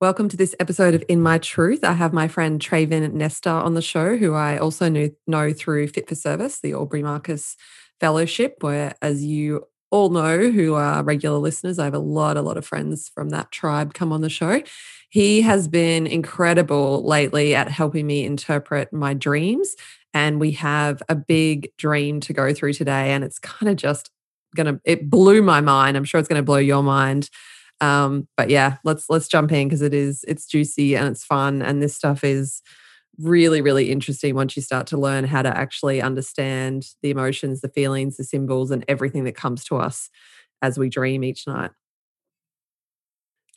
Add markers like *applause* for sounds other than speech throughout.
Welcome to this episode of In My Truth. I have my friend Traven Nesta on the show, who I also knew, know through Fit for Service, the Aubrey Marcus Fellowship, where, as you all know, who are regular listeners, I have a lot, a lot of friends from that tribe come on the show. He has been incredible lately at helping me interpret my dreams. And we have a big dream to go through today. And it's kind of just gonna, it blew my mind. I'm sure it's gonna blow your mind um, but yeah, let's let's jump in because it is it's juicy and it's fun, and this stuff is really really interesting once you start to learn how to actually understand the emotions, the feelings, the symbols, and everything that comes to us as we dream each night.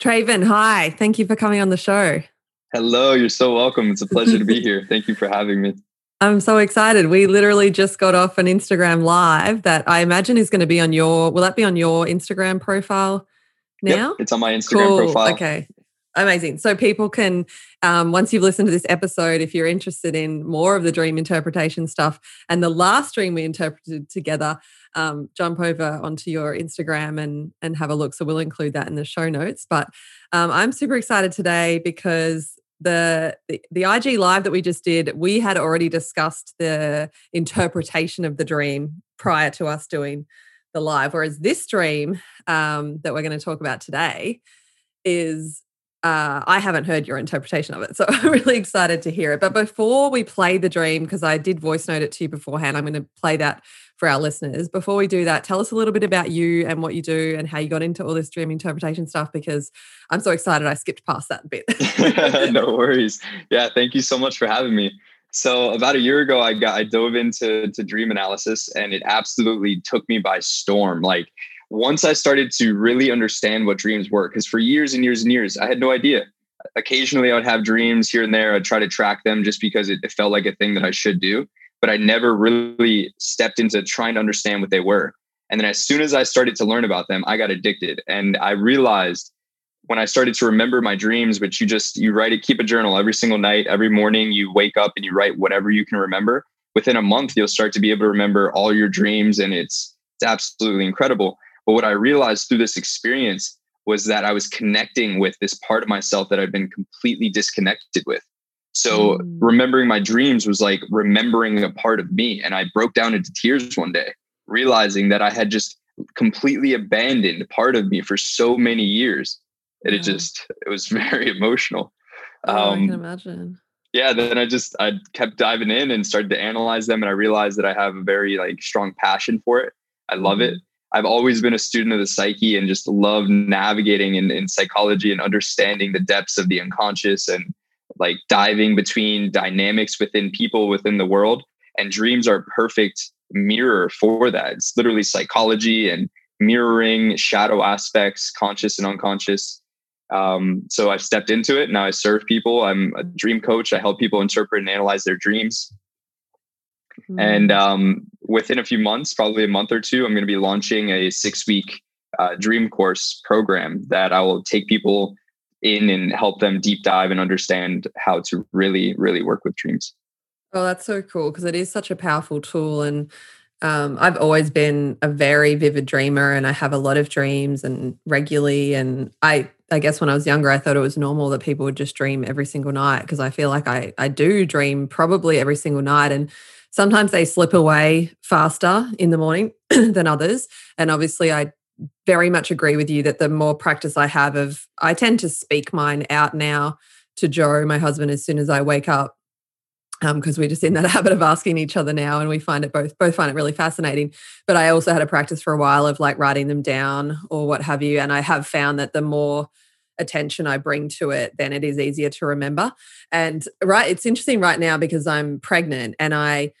Traven, hi. Thank you for coming on the show. Hello, you're so welcome. It's a pleasure to be *laughs* here. Thank you for having me. I'm so excited. We literally just got off an Instagram live that I imagine is going to be on your will that be on your Instagram profile now? Yep, it's on my Instagram cool. profile. Okay. Amazing. So people can, um, once you've listened to this episode, if you're interested in more of the dream interpretation stuff and the last dream we interpreted together, um, jump over onto your Instagram and and have a look. So we'll include that in the show notes. But um, I'm super excited today because the, the the IG live that we just did, we had already discussed the interpretation of the dream prior to us doing the live. Whereas this dream um, that we're going to talk about today is uh, I haven't heard your interpretation of it. So *laughs* I'm really excited to hear it. But before we play the dream, because I did voice note it to you beforehand, I'm going to play that for our listeners. Before we do that, tell us a little bit about you and what you do and how you got into all this dream interpretation stuff, because I'm so excited I skipped past that bit. *laughs* no worries. Yeah, thank you so much for having me. So about a year ago, I got I dove into to dream analysis, and it absolutely took me by storm. Like once I started to really understand what dreams were, because for years and years and years, I had no idea. Occasionally, I would have dreams here and there. I'd try to track them just because it, it felt like a thing that I should do, but I never really stepped into trying to understand what they were. And then as soon as I started to learn about them, I got addicted, and I realized when I started to remember my dreams, which you just you write it, keep a journal every single night, every morning you wake up and you write whatever you can remember. Within a month, you'll start to be able to remember all your dreams, and it's it's absolutely incredible. But what I realized through this experience was that I was connecting with this part of myself that I'd been completely disconnected with. So mm. remembering my dreams was like remembering a part of me. And I broke down into tears one day, realizing that I had just completely abandoned part of me for so many years and yeah. it just it was *laughs* very emotional. Oh, um, I can imagine. Yeah, then I just I kept diving in and started to analyze them, and I realized that I have a very like strong passion for it. I love mm-hmm. it. I've always been a student of the psyche and just love navigating in, in psychology and understanding the depths of the unconscious and like diving between dynamics within people within the world. And dreams are a perfect mirror for that. It's literally psychology and mirroring shadow aspects, conscious and unconscious. Um, so I've stepped into it. Now I serve people. I'm a dream coach. I help people interpret and analyze their dreams. Mm-hmm. And um, within a few months, probably a month or two, I'm going to be launching a six week uh, dream course program that I will take people in and help them deep dive and understand how to really, really work with dreams. Oh, that's so cool because it is such a powerful tool. And um, I've always been a very vivid dreamer and I have a lot of dreams and regularly. And I, I guess when I was younger, I thought it was normal that people would just dream every single night because I feel like I, I do dream probably every single night. And sometimes they slip away faster in the morning *clears throat* than others. And obviously, I very much agree with you that the more practice I have of, I tend to speak mine out now to Joe, my husband, as soon as I wake up because um, we're just in that *laughs* habit of asking each other now and we find it both both find it really fascinating. But i also had a practice for a while of like writing them down or what have you and i have found that the more attention i bring to it then it is easier to remember. And right it's interesting right now because i'm pregnant and i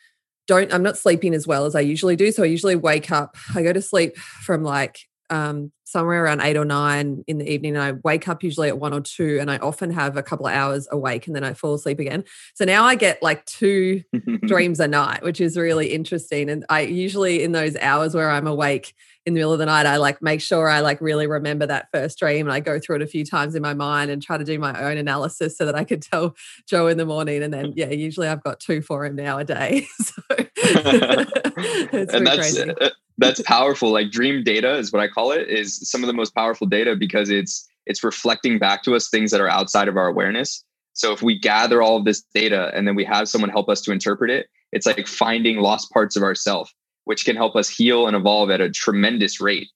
don't i'm not sleeping as well as i usually do so i usually wake up i go to sleep from like um, somewhere around eight or nine in the evening. And I wake up usually at one or two, and I often have a couple of hours awake and then I fall asleep again. So now I get like two *laughs* dreams a night, which is really interesting. And I usually, in those hours where I'm awake, in the middle of the night, I like make sure I like really remember that first dream and I go through it a few times in my mind and try to do my own analysis so that I could tell Joe in the morning. And then, yeah, usually I've got two for him now a day. *laughs* so *laughs* and that's, crazy. Uh, that's powerful. Like dream data is what I call it is some of the most powerful data because it's, it's reflecting back to us things that are outside of our awareness. So if we gather all of this data and then we have someone help us to interpret it, it's like finding lost parts of ourselves, which can help us heal and evolve at a tremendous rate.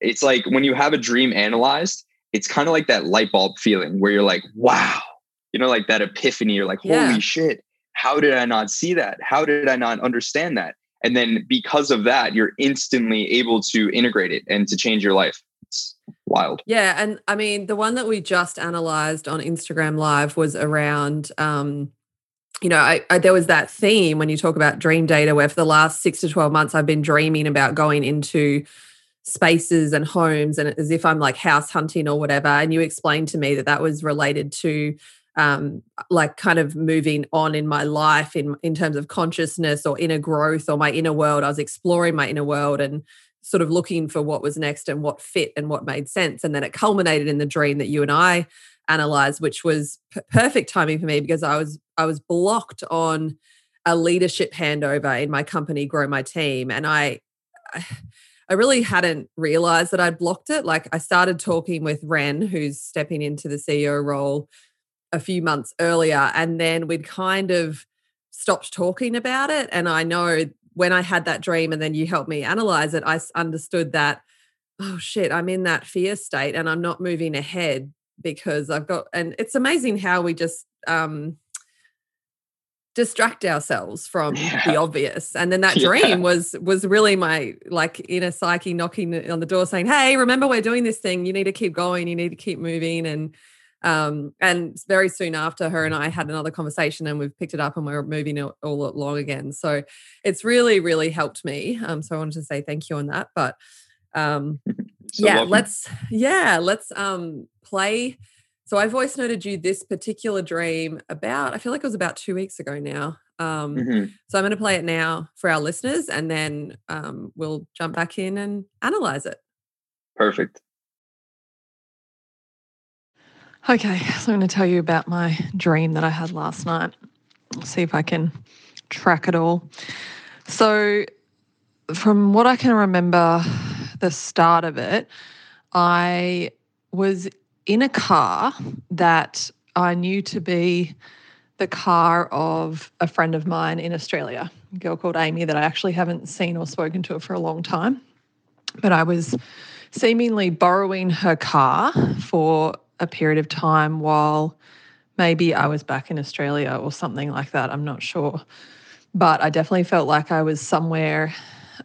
It's like when you have a dream analyzed, it's kind of like that light bulb feeling where you're like, wow, you know, like that epiphany. You're like, holy yeah. shit, how did I not see that? How did I not understand that? And then because of that, you're instantly able to integrate it and to change your life. It's wild. Yeah. And I mean, the one that we just analyzed on Instagram Live was around, um, you know, I, I, there was that theme when you talk about dream data, where for the last six to 12 months, I've been dreaming about going into spaces and homes and as if I'm like house hunting or whatever. And you explained to me that that was related to um, like kind of moving on in my life in in terms of consciousness or inner growth or my inner world. I was exploring my inner world and sort of looking for what was next and what fit and what made sense. And then it culminated in the dream that you and I analyzed, which was p- perfect timing for me because I was I was blocked on a leadership handover in my company, Growmotely, and I. I really hadn't realized that I'd blocked it. Like I started talking with Ren, who's stepping into the CEO role a few months earlier and then we'd kind of stopped talking about it and i know when i had that dream and then you helped me analyze it i understood that oh shit i'm in that fear state and i'm not moving ahead because i've got and it's amazing how we just um distract ourselves *laughs* from yeah. the obvious and then that yeah. dream was was really my like inner psyche knocking on the door saying hey remember we're doing this thing you need to keep going you need to keep moving and um, and very soon after, her and I had another conversation, and we've picked it up and we're moving all along again. So it's really, really helped me. Um, so I wanted to say thank you on that. But um, *laughs* so yeah, welcome. let's yeah, let's um play. So I voice noted you this particular dream about I feel like it was about two weeks ago now. Um, mm-hmm. So I'm going to play it now for our listeners, and then um, we'll jump back in and analyze it. Perfect. Okay, so I'm going to tell you about my dream that I had last night. see if I can track it all. So, from what I can remember, the start of it, I was in a car that I knew to be the car of a friend of mine in Australia, a girl called Amy that I actually haven't seen or spoken to for a long time. But I was seemingly borrowing her car for a period of time while maybe I was back in Australia or something like that. I'm not sure. But I definitely felt like I was somewhere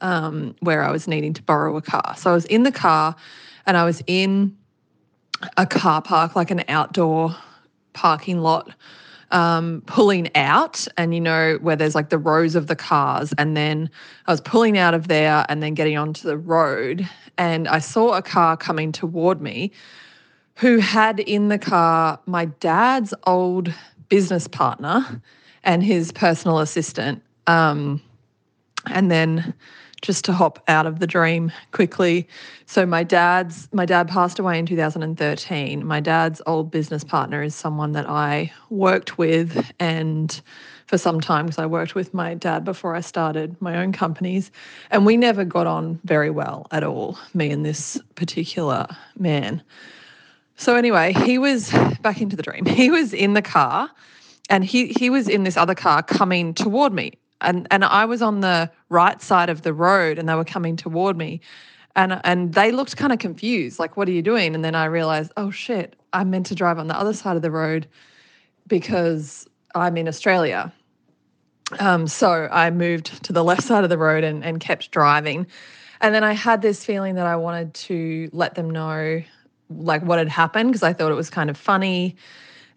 um, where I was needing to borrow a car. So I was in the car and I was in a car park, like an outdoor parking lot, um, pulling out. And you know, where there's like the rows of the cars. And then I was pulling out of there and then getting onto the road. And I saw a car coming toward me who had in the car my dad's old business partner and his personal assistant. Um, and then just to hop out of the dream quickly. So my dad's my dad passed away in 2013. My dad's old business partner is someone that I worked with and for some time because I worked with my dad before I started my own companies and we never got on very well at all me and this particular man. So anyway, he was back into the dream. *laughs* He was in the car and he he was in this other car coming toward me. And and I was on the right side of the road and they were coming toward me. And and they looked kind of confused, like, what are you doing? And then I realized, oh shit, I'm meant to drive on the other side of the road because I'm in Australia. Um, so I moved to the left side of the road and, and kept driving. And then I had this feeling that I wanted to let them know like what had happened because I thought it was kind of funny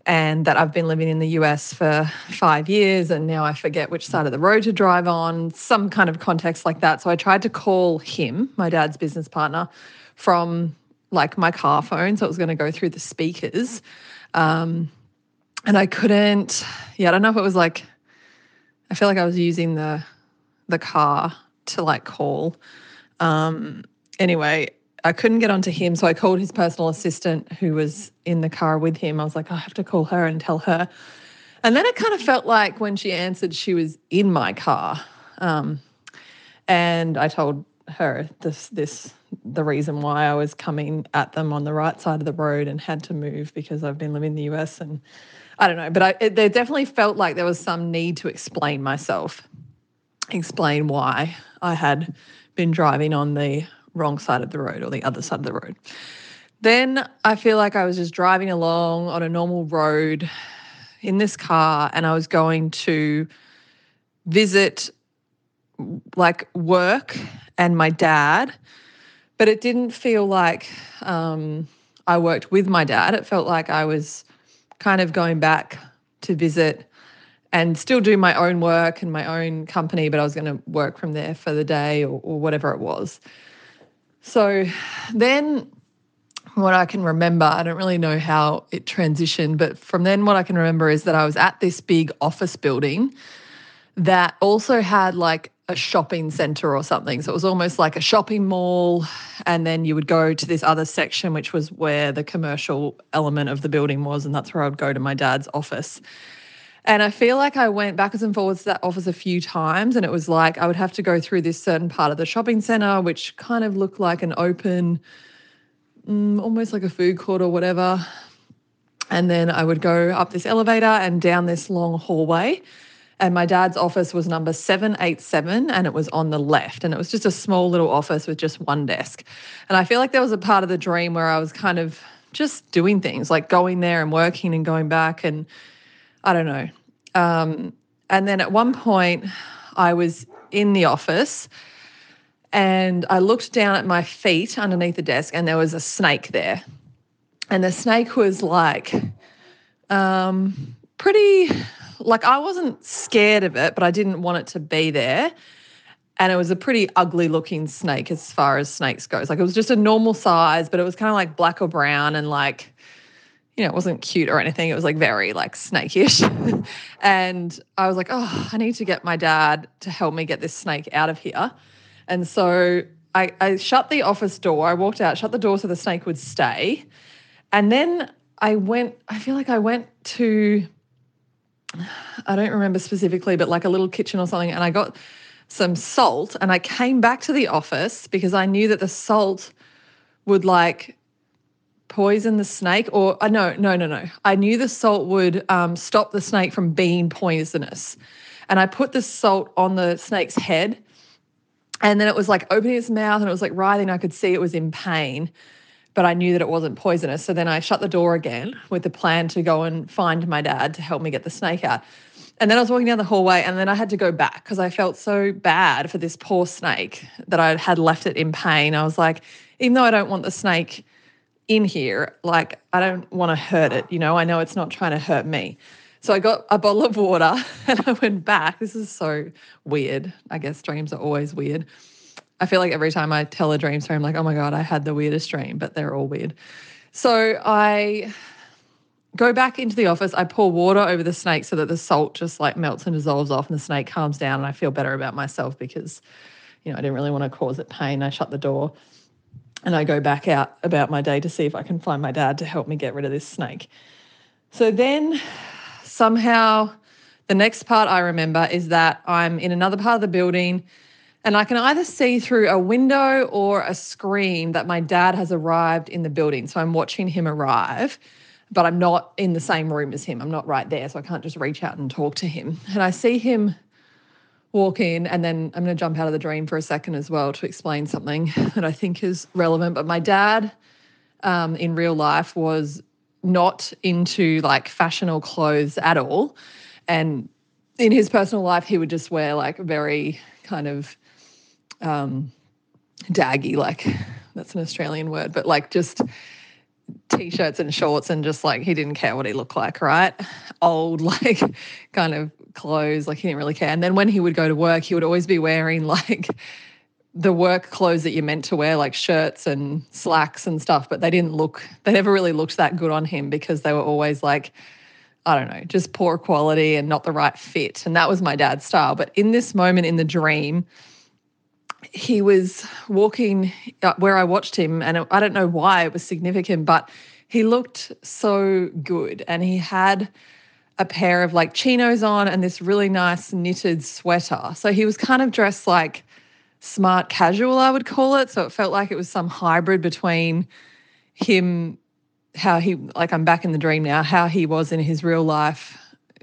and that I've been living in the US for five years and now I forget which side of the road to drive on, some kind of context like that. So I tried to call him, my dad's business partner, from like my car phone. So it was going to go through the speakers. Um, and I couldn't, yeah, I don't know if it was like, I feel like I was using the the car to like call. Um, anyway, I couldn't get onto him, so I called his personal assistant who was in the car with him. I was like, I have to call her and tell her. And then it kind of felt like when she answered, she was in my car. Um, and I told her this this the reason why I was coming at them on the right side of the road and had to move because I've been living in the US and I don't know, but I, it, there definitely felt like there was some need to explain myself, explain why I had been driving on the wrong side of the road or the other side of the road. Then I feel like I was just driving along on a normal road in this car and I was going to visit like work and my dad, but it didn't feel like um, I worked with my dad. It felt like I was kind of going back to visit and still do my own work and my own company, but I was going to work from there for the day or, or whatever it was. So then what I can remember, I don't really know how it transitioned, but from then, what I can remember is that I was at this big office building that also had like a shopping center or something. So it was almost like a shopping mall. And then you would go to this other section, which was where the commercial element of the building was. And that's where I would go to my dad's office. And I feel like I went backwards and forwards to that office a few times. And it was like I would have to go through this certain part of the shopping center, which kind of looked like an open, mm, almost like a food court or whatever. And then I would go up this elevator and down this long hallway and my dad's office was number 787 and it was on the left and it was just a small little office with just one desk and i feel like there was a part of the dream where i was kind of just doing things like going there and working and going back and i don't know um, and then at one point i was in the office and i looked down at my feet underneath the desk and there was a snake there and the snake was like um, pretty like I wasn't scared of it, but I didn't want it to be there. And it was a pretty ugly looking snake as far as snakes goes. Like it was just a normal size, but it was kind of like black or brown and like, you know, it wasn't cute or anything. It was like very like snakish. *laughs* and I was like, oh, I need to get my dad to help me get this snake out of here. And so I, I shut the office door. I walked out, shut the door so the snake would stay. And then I went, I feel like I went to I don't remember specifically, but like a little kitchen or something. And I got some salt and I came back to the office because I knew that the salt would like poison the snake or uh, no, no, no, no. I knew the salt would um, stop the snake from being poisonous. And I put the salt on the snake's head and then it was like opening its mouth and it was like writhing. I could see it was in pain but I knew that it wasn't poisonous. So then I shut the door again with the plan to go and find my dad to help me get the snake out. And then I was walking down the hallway and then I had to go back because I felt so bad for this poor snake that I had left it in pain. I was like, even though I don't want the snake in here, like I don't want to hurt it, you know, I know it's not trying to hurt me. So I got a bottle of water *laughs* and I went back. This is so weird. I guess dreams are always weird. I feel like every time I tell a dream story, I'm like, oh my God, I had the weirdest dream, but they're all weird. So I go back into the office. I pour water over the snake so that the salt just like melts and dissolves off and the snake calms down. And I feel better about myself because, you know, I didn't really want to cause it pain. I shut the door and I go back out about my day to see if I can find my dad to help me get rid of this snake. So then somehow the next part I remember is that I'm in another part of the building and I can either see through a window or a screen that my dad has arrived in the building. So I'm watching him arrive, but I'm not in the same room as him. I'm not right there. So I can't just reach out and talk to him. And I see him walk in, and then I'm going to jump out of the dream for a second as well to explain something *laughs* that I think is relevant. But my dad um, in real life was not into like fashionable clothes at all. And in his personal life, he would just wear like very kind of um, daggy, like *laughs* that's an Australian word, but like just t-shirts and shorts and just like he didn't care what he looked like, right? Old, *laughs* like kind of clothes, like he didn't really care. And then when he would go to work, he would always be wearing *laughs* like the work clothes that you're meant to wear, like shirts and slacks and stuff, but they didn't look, they never really looked that good on him because they were always like, I don't know, just poor quality and not the right fit. And that was my dad's style. But in this moment in the dream, he was walking uh, where I watched him, and I don't know why it was significant, but he looked so good. And he had a pair of like chinos on and this really nice knitted sweater. So he was kind of dressed like smart casual, I would call it. So it felt like it was some hybrid between him, how he, like I'm back in the dream now, how he was in his real life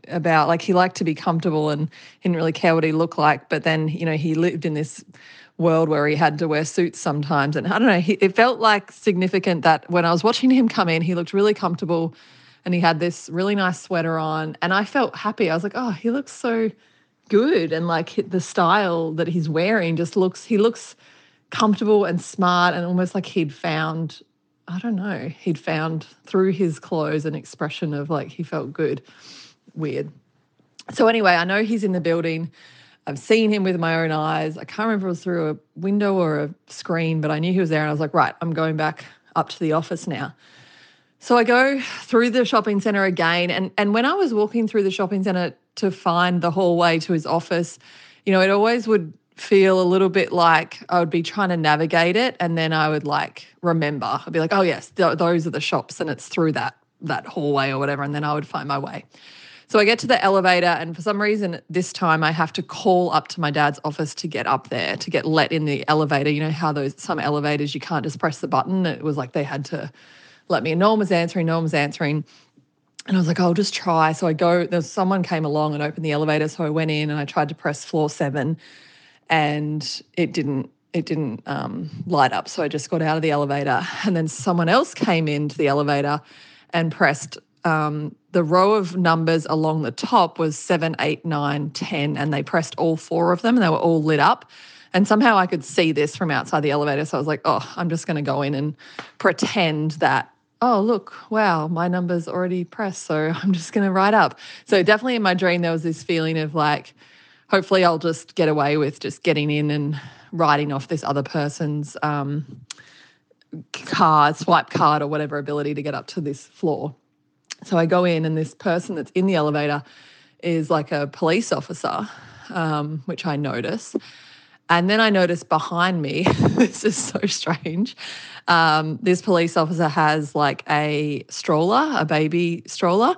about like he liked to be comfortable and didn't really care what he looked like. But then, you know, he lived in this world where he had to wear suits sometimes. And I don't know, he, it felt like significant that when I was watching him come in, he looked really comfortable and he had this really nice sweater on. And I felt happy. I was like, oh, he looks so good. And like the style that he's wearing just looks, he looks comfortable and smart and almost like he'd found, I don't know, he'd found through his clothes an expression of like he felt good. Weird. So anyway, I know he's in the building. I've seen him with my own eyes. I can't remember if it was through a window or a screen, but I knew he was there and I was like, right, I'm going back up to the office now. So I go through the shopping center again. And, and when I was walking through the shopping center to find the hallway to his office, you know, it always would feel a little bit like I would be trying to navigate it. And then I would like remember, I'd be like, oh, yes, th- those are the shops and it's through that, that hallway or whatever. And then I would find my way. So I get to the elevator, and for some reason, this time I have to call up to my dad's office to get up there to get let in the elevator. You know how those some elevators you can't just press the button. It was like they had to let me. No one was answering. No one was answering. And I was like, I'll just try. So I go. There's someone came along and opened the elevator. So I went in and I tried to press floor seven, and it didn't. It didn't um, light up. So I just got out of the elevator, and then someone else came into the elevator and pressed um, the row of numbers along the top was seven, eight, nine, 10, and they pressed all four of them and they were all lit up. And somehow I could see this from outside the elevator. So I was like, oh, I'm just going to go in and pretend that, oh, look, wow, my number's already pressed. So *laughs* I'm just going to write up. So definitely in my dream, there was this feeling of like, hopefully I'll just get away with just getting in and writing off this other person's um, card, swipe card, or whatever ability to get up to this floor. So I go in, and this person that's in the elevator is like a police officer, um, which I notice. And then I notice behind me, *laughs* this is so strange. Um, this police officer has like a stroller, a baby stroller,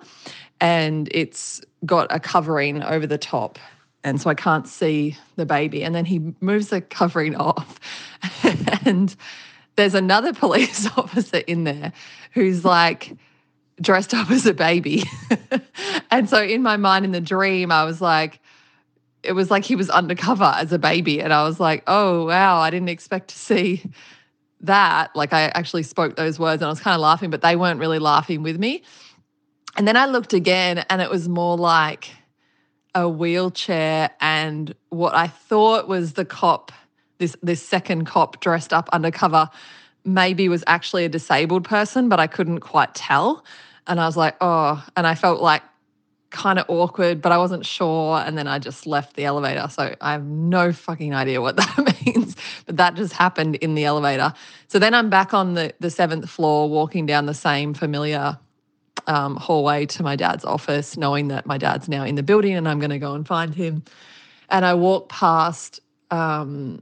and it's got a covering over the top. And so I can't see the baby. And then he moves the covering *laughs* off. and there's another *laughs* police officer in there who's like, dressed up as a baby. and so in my mind, in the dream, I was like, it was like he was undercover as a baby. And I was like, oh, wow, I didn't expect to see that. Like I actually spoke those words and I was kind of laughing, but they weren't really laughing with me. And then I looked again and it was more like a wheelchair and what I thought was the cop, this this second cop dressed up undercover, maybe was actually a disabled person, but I couldn't quite tell. And I was like, oh, and I felt like kind of awkward, but I wasn't sure. And then I just left the elevator. So I have no fucking idea what *laughs* that means, but that just happened in the elevator. So then I'm back on the, the seventh floor, walking down the same familiar um, hallway to my dad's office, knowing that my dad's now in the building and I'm going to go and find him. And I walk past, um,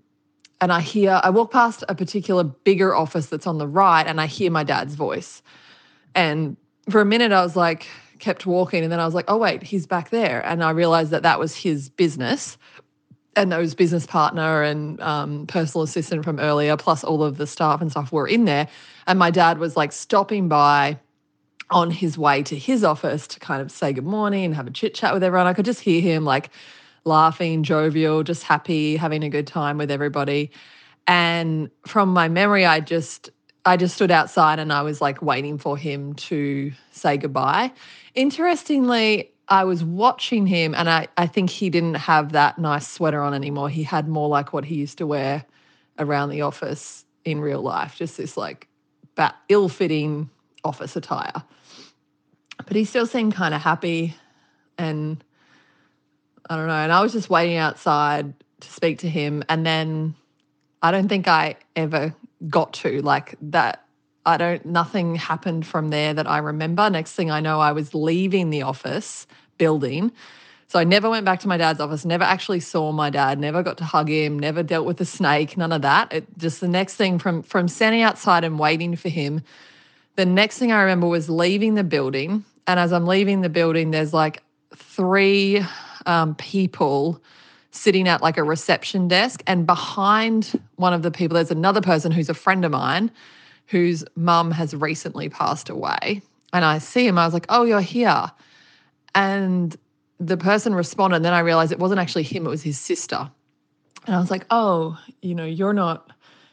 and I hear, I walk past a particular bigger office that's on the right, and I hear my dad's voice. And for a minute, I was like, kept walking. And then I was like, oh, wait, he's back there. And I realized that that was his business. And those business partner and um, personal assistant from earlier, plus all of the staff and stuff were in there. And my dad was like stopping by on his way to his office to kind of say good morning and have a chit chat with everyone. I could just hear him like laughing, jovial, just happy, having a good time with everybody. And from my memory, I just I just stood outside and I was like waiting for him to say goodbye. Interestingly, I was watching him and I, I think he didn't have that nice sweater on anymore. He had more like what he used to wear around the office in real life, just this like ill fitting office attire. But he still seemed kind of happy and I don't know. And I was just waiting outside to speak to him. And then I don't think I ever got to like that I don't nothing happened from there that I remember. Next thing I know I was leaving the office building. So I never went back to my dad's office, never actually saw my dad, never got to hug him, never dealt with the snake, none of that. It just the next thing from from standing outside and waiting for him, the next thing I remember was leaving the building. And as I'm leaving the building, there's like three um, people sitting at like a reception desk. And behind one of the people, there's another person who's a friend of mine whose mum has recently passed away. And I see him, I was like, oh, you're here. And the person responded. And then I realized it wasn't actually him, it was his sister. And I was like, oh, you know, you're not,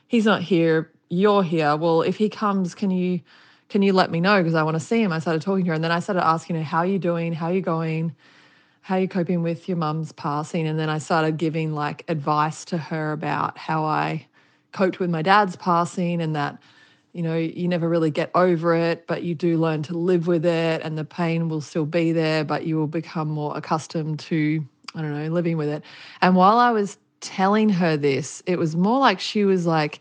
he's not here, you're here. Well, if he comes, can you, can you let me know? Because I want to see him. I started talking to her and then I started asking her, how are you doing? How are you going? How are you coping with your mum's passing? And then I started giving like advice to her about how I coped with my dad's passing and that, you know, you never really get over it, but you do learn to live with it and the pain will still be there, but you will become more accustomed to, I don't know, living with it. And while I was telling her this, it was more like she was like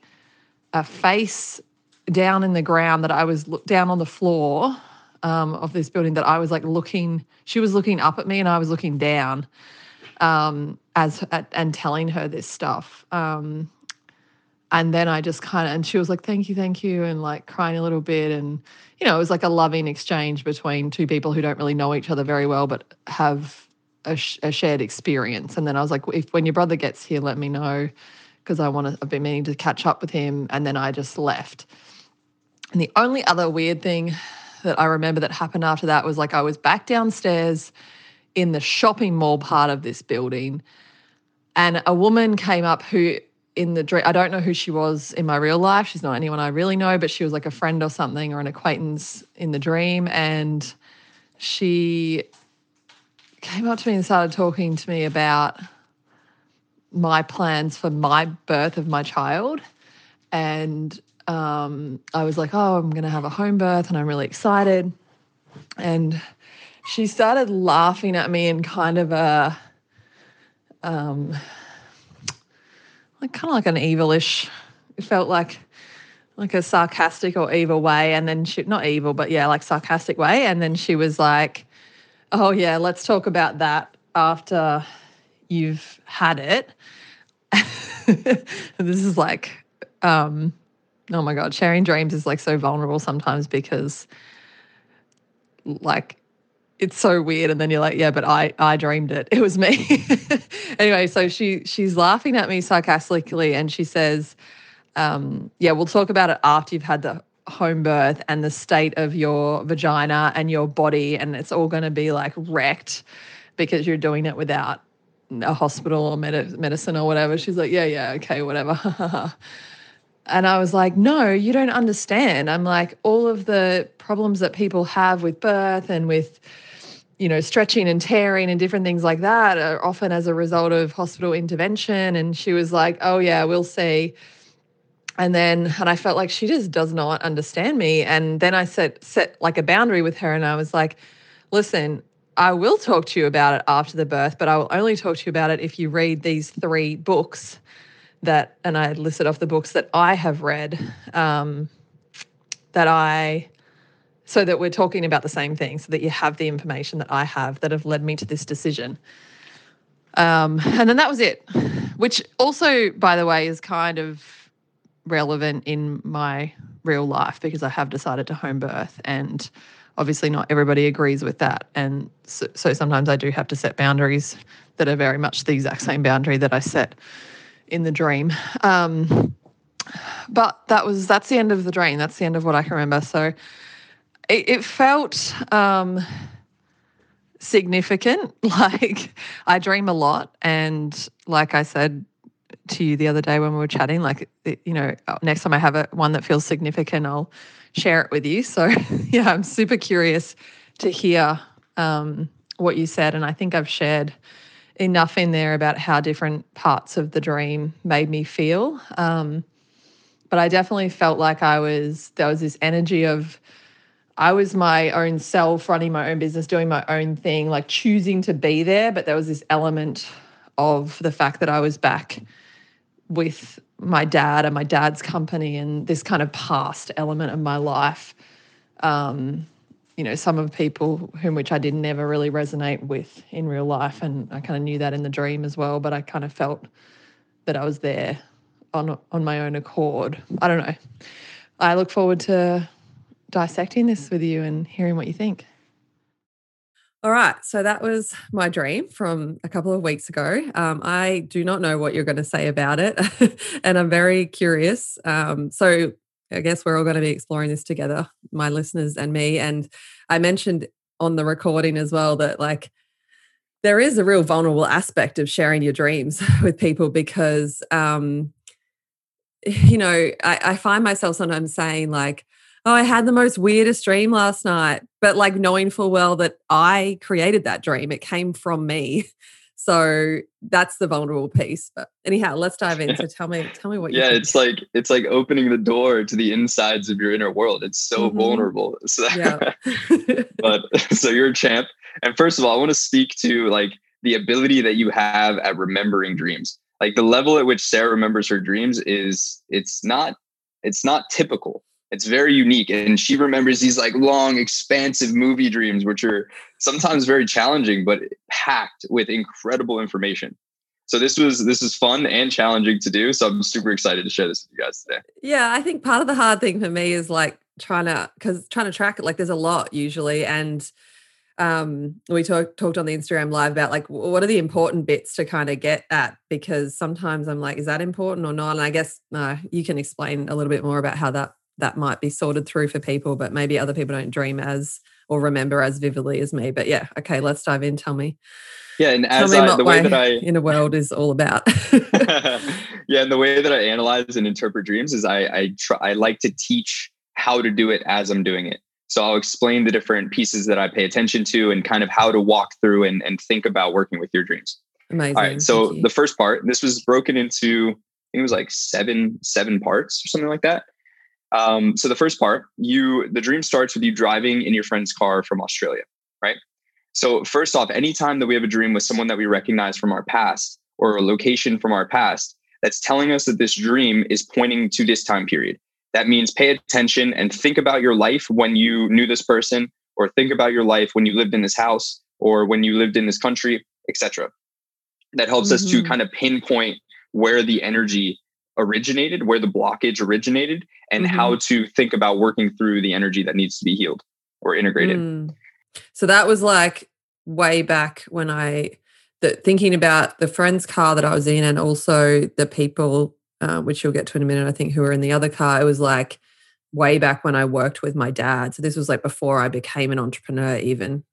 a face down in the ground that I was down on the floor um, of this building that I was like looking, she was looking up at me and I was looking down um, as at, and telling her this stuff. Um, and then I just kind of, and she was like, thank you, thank you, and like crying a little bit. And, you know, it was like a loving exchange between two people who don't really know each other very well, but have a, sh- a, shared experience. And then I was like, if when your brother gets here, let me know because I want to, I've been meaning to catch up with him. And then I just left. And the only other weird thing that I remember that happened after that was like I was back downstairs in the shopping mall part of this building. And a woman came up who in the dream, I don't know who she was in my real life. She's not anyone I really know, but she was like a friend or something or an acquaintance in the dream. And she came up to me and started talking to me about my plans for my birth of my child. And um, I was like, oh, I'm going to have a home birth and I'm really excited. And she started laughing at me in kind of a, um, like kind of like an evilish, it felt like like a sarcastic or evil way. And then she, not evil, but yeah, like sarcastic way. And then she was like, oh, yeah, let's talk about that after you've had it. *laughs* this is like, um, oh my God, sharing dreams is like so vulnerable sometimes because like it's so weird and then you're like yeah but i i dreamed it. *laughs* It was me. *laughs* Anyway so she she's laughing at me sarcastically and she says um, yeah we'll talk about it after you've had the home birth and the state of your vagina and your body and it's all going to be like wrecked because you're doing it without a hospital or med- medicine or whatever. She's like yeah yeah okay whatever *laughs* And I was like, no, you don't understand. I'm like, all of the problems that people have with birth and with, you know, stretching and tearing and different things like that are often as a result of hospital intervention. And she was like, oh, yeah, we'll see. And then, and I felt like she just does not understand me. And then I set, set like a boundary with her and I was like, listen, I will talk to you about it after the birth, but I will only talk to you about it if you read these three books that, and I listed off the books that I have read um, that I, so that we're talking about the same thing, so that you have the information that I have that have led me to this decision. Um, and then that was it, which also, by the way, is kind of relevant in my real life because I have decided to home birth and obviously not everybody agrees with that and so, so, sometimes i do have to set boundaries that are very much the exact same boundary that i set in the dream. Um, but that was that's the end of the dream. That's the end of what I can remember. So it, it felt um, significant. *laughs* Like I dream a lot, and like I said to you the other day when we were chatting, like you know, next time I have a, one that feels significant, I'll share it with you. So *laughs* yeah, I'm super curious to hear um, what you said, and I think I've shared enough in there about how different parts of the dream made me feel. Um, but I definitely felt like I was, there was this energy of, I was my own self, running my own business, doing my own thing, like choosing to be there. But there was this element of the fact that I was back with my dad and my dad's company and this kind of past element of my life. Um, you know, some of people whom which I didn't ever really resonate with in real life. And I kind of knew that in the dream as well, but I kind of felt that I was there on on my own accord. I don't know. I look forward to dissecting this with you and hearing what you think. All right. So that was my dream from a couple of weeks ago. Um, I do not know what you're going to say about it. *laughs* and I'm very curious. Um, so I guess we're all going to be exploring this together, my listeners and me. And I mentioned on the recording as well that, like, there is a real vulnerable aspect of sharing your dreams *laughs* with people because, um, *sighs* you know, I, I find myself sometimes saying, like, oh, I had the most weirdest dream last night, but like knowing full well that I created that dream, it came from me. *laughs* So that's the vulnerable piece. But anyhow, let's dive *laughs* in. So tell me, tell me what. You Yeah, it's like it's like opening the door to the insides of your inner world. It's so mm-hmm. vulnerable. *laughs* So, yeah. *laughs* but so you're a champ. And first of all, I want to speak to like the ability that you have at remembering dreams. Like the level at which Sarah remembers her dreams is it's not it's not typical it's very unique and she remembers these like long expansive movie dreams which are sometimes very challenging but packed with incredible information. So this was this is fun and challenging to do so i'm super excited to share this with you guys today. Yeah i think part of the hard thing for me is like trying to because trying to track it like there's a lot usually and um, we talk, talked on the Instagram live about like what are the important bits to kind of get at? Because sometimes I'm like, is that important or not? And I guess uh, you can explain a little bit more about how that that might be sorted through for people, but maybe other people don't dream as or remember as vividly as me. But yeah, okay, let's dive in. Tell me. Yeah, and as I, the way that I *laughs* in a world is all about. *laughs* yeah, and the way that I analyze and interpret dreams is I I try I like to teach how to do it as I'm doing it. So I'll explain the different pieces that I pay attention to and kind of how to walk through and, and think about working with your dreams. Amazing. All right. So the first part, this was broken into I think it was like seven seven parts or something like that. Um, so the first part, you the dream starts with you driving in your friend's car from Australia, right? So first off, anytime that we have a dream with someone that we recognize from our past or a location from our past, that's telling us that this dream is pointing to this time period. That means pay attention and think about your life when you knew this person, or think about your life when you lived in this house, or when you lived in this country, etc. That helps mm-hmm. us to mm-hmm. kind of pinpoint where the energy originated, where the blockage originated, and mm-hmm. how to think about working through the energy that needs to be healed or integrated. Mm. So that was like way back when I the, thinking about the friend's car that I was in, and also the people, uh, which you'll get to in a minute, I think, who were in the other car. It was like way back when I worked with my dad. So this was like before I became an entrepreneur, even.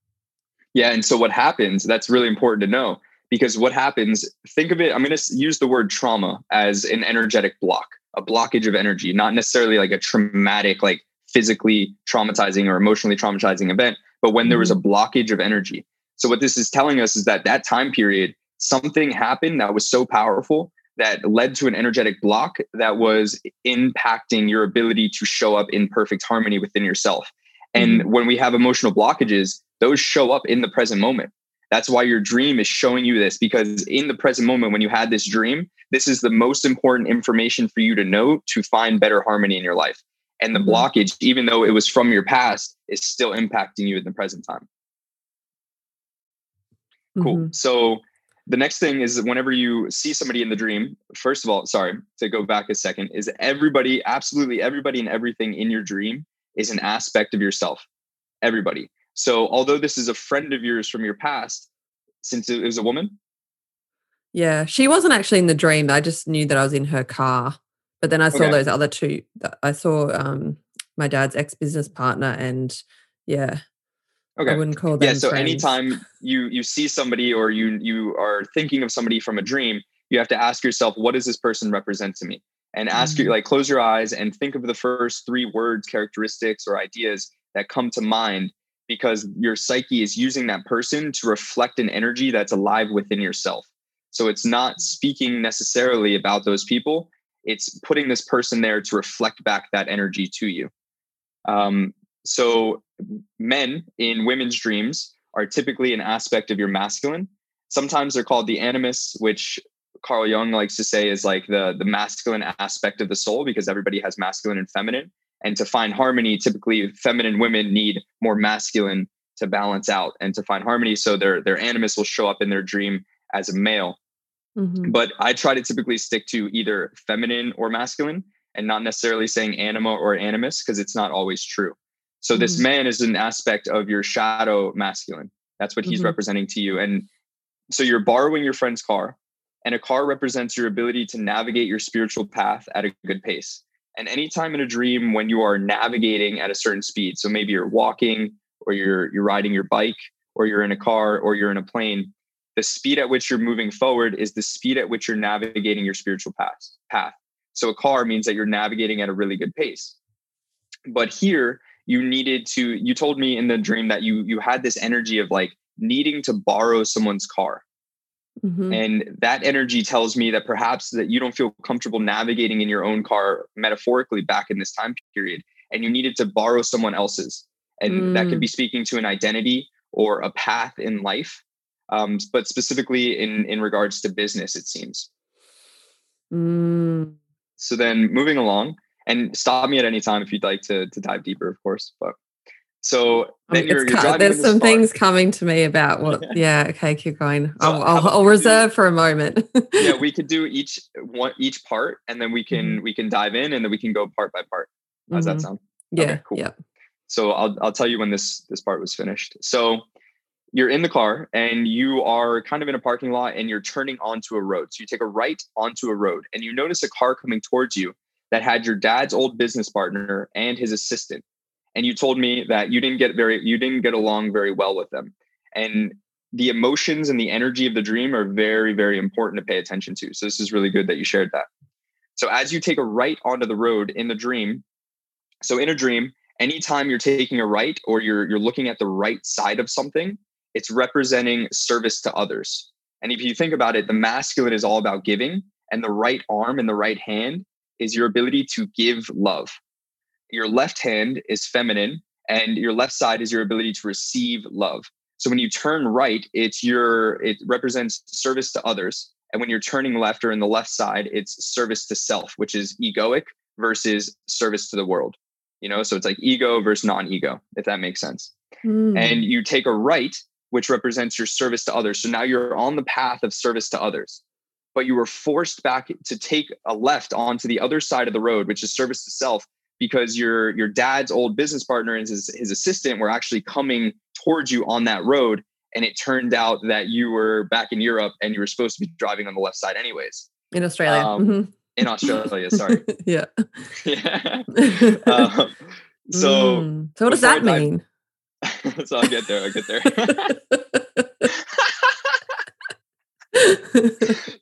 Yeah, and so what happens? That's really important to know because what happens think of it i'm going to use the word trauma as an energetic block a blockage of energy not necessarily like a traumatic like physically traumatizing or emotionally traumatizing event but when there was a mm-hmm. blockage of energy so what this is telling us is that that time period something happened that was so powerful that led to an energetic block that was impacting your ability to show up in perfect harmony within yourself and mm-hmm. when we have emotional blockages those show up in the present moment that's why your dream is showing you this because in the present moment, when you had this dream, this is the most important information for you to know to find better harmony in your life. And the mm-hmm. blockage, even though it was from your past, is still impacting you in the present time. Cool. Mm-hmm. So the next thing is whenever you see somebody in the dream, first of all, sorry to go back a second, is everybody, absolutely everybody and everything in your dream is an aspect of yourself. Everybody. So, although this is a friend of yours from your past, since it was a woman. Yeah, she wasn't actually in the dream. I just knew that I was in her car. But then I saw okay. those other two. I saw um, my dad's ex business partner, and yeah, Okay. I wouldn't call them. Yeah. So friends. anytime you you see somebody or you you are thinking of somebody from a dream, you have to ask yourself, what does this person represent to me? And ask mm-hmm. you like close your eyes and think of the first three words, characteristics, or ideas that come to mind because your psyche is using that person to reflect an energy that's alive within yourself. So it's not mm. speaking necessarily about those people, it's putting this person there to reflect back that energy to you. Um, so men in women's dreams are typically an aspect of your masculine. Sometimes they're called the animus, which Carl Jung likes to say is like the, the masculine aspect of the soul because everybody has masculine and feminine. And to find harmony, typically feminine women need more masculine to balance out and to find harmony. So their their animus will show up in their dream as a male. Mm-hmm. But I try to typically stick to either feminine or masculine and not necessarily saying anima or animus because it's not always true. So this mm-hmm. man is an aspect of your shadow masculine. That's what he's Mhm. representing to you. And so you're borrowing your friend's car, and a car represents your ability to navigate your spiritual path at a good pace. And anytime in a dream when you are navigating at a certain speed, so maybe you're walking or you're you're riding your bike or you're in a car or you're in a plane, the speed at which you're moving forward is the speed at which you're navigating your spiritual path. Path. So a car means that you're navigating at a really good pace. But here you needed to you told me in the dream that you you had this energy of like needing to borrow someone's car Mhm. and that energy tells me that perhaps that you don't feel comfortable navigating in your own car metaphorically back in this time period and you needed to borrow someone else's and that could Mm. be speaking to an identity or a path in life um, but specifically in in regards to business it seems Mm. so then moving along and stop me at any time if you'd like to to dive deeper of course but so then you're, you're driving there's some car. things coming to me about what. *laughs* Yeah. Okay. Keep going. I'll, I'll, I'll do- reserve for a moment. yeah *laughs* we could do each one each part and then we can we can dive in and then we can go part by part how does Mhm. that sound Yeah. Okay, cool. Yeah. so I'll I'll tell you when this this part was finished. So you're in the car and you are kind of in a parking lot and you're turning onto a road. So you take a right onto a road and you notice a car coming towards you that had your dad's old business partner and his assistant. And you told me that you didn't get very you didn't get along very well with them. And the emotions and the energy of the dream are very very important to pay attention to. So this is really good that you shared that. So as you take a right onto the road in the dream, so in a dream, anytime you're taking a right or you're you're looking at the right side of something, it's representing service to others. And if you think about it, the masculine is all about giving, and the right arm and the right hand is your ability to give love. Your left hand is feminine, and your left side is your ability to receive love. So when you turn right, it's your it represents service to others. And when you're turning left or in the left side, it's service to self, which is egoic versus service to the world. You know, so it's like ego versus non-ego, if that makes sense Mm. and you take a right, which represents your service to others. So now you're on the path of service to others, but you were forced back to take a left onto the other side of the road, which is service to self, because your your dad's old business partner and his, his assistant were actually coming towards you on that road. And it turned out that you were back in Europe and you were supposed to be driving on the left side anyways. in Australia. um, Mhm. In Australia, sorry. *laughs* yeah. yeah. *laughs* Um, so Mm. so what does that I mean? *laughs* so I'll get there. I'll get there.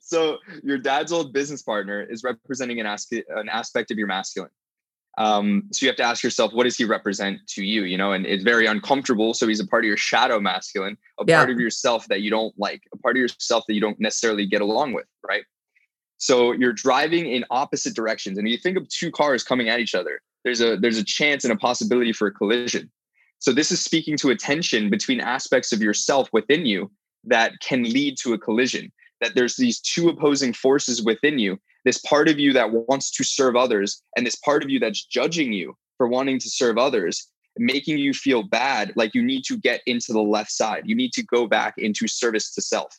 so your dad's old business partner is representing an, as- an aspect of your masculine. Um, so you have to ask yourself, what does he represent to you? You know, and it's very uncomfortable. So he's a part of your shadow masculine, a Yeah. part of yourself that you don't like, a part of yourself that you don't necessarily get along with, right? So you're driving in opposite directions, and you think of two cars coming at each other. There's a there's a chance and a possibility for a collision. So this is speaking to a tension between aspects of yourself within you that can lead to a collision. That there's these two opposing forces within you. This part of you that wants to serve others, and this part of you that's judging you for wanting to serve others, making you feel bad, like you need to get into the left side. You need to go back into service to self.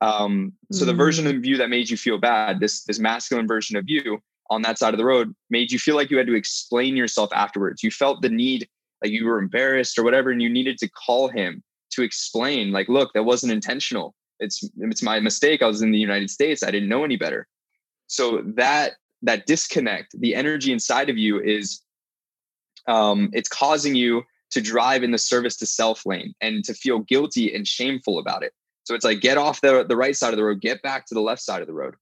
Um, so the version of you that made you feel bad, this this masculine version of you on that side of the road, made you feel like you had to explain yourself afterwards. You felt the need, like you were embarrassed or whatever, and you needed to call him to explain, like, look, that wasn't intentional. It's it's my mistake. I was in the United States. I didn't know any better. So that that disconnect, the energy inside of you is um, it's causing you to drive in the service to self lane and to feel guilty and shameful about it. So it's like get off the, the right side of the road, get back to the left side of the road.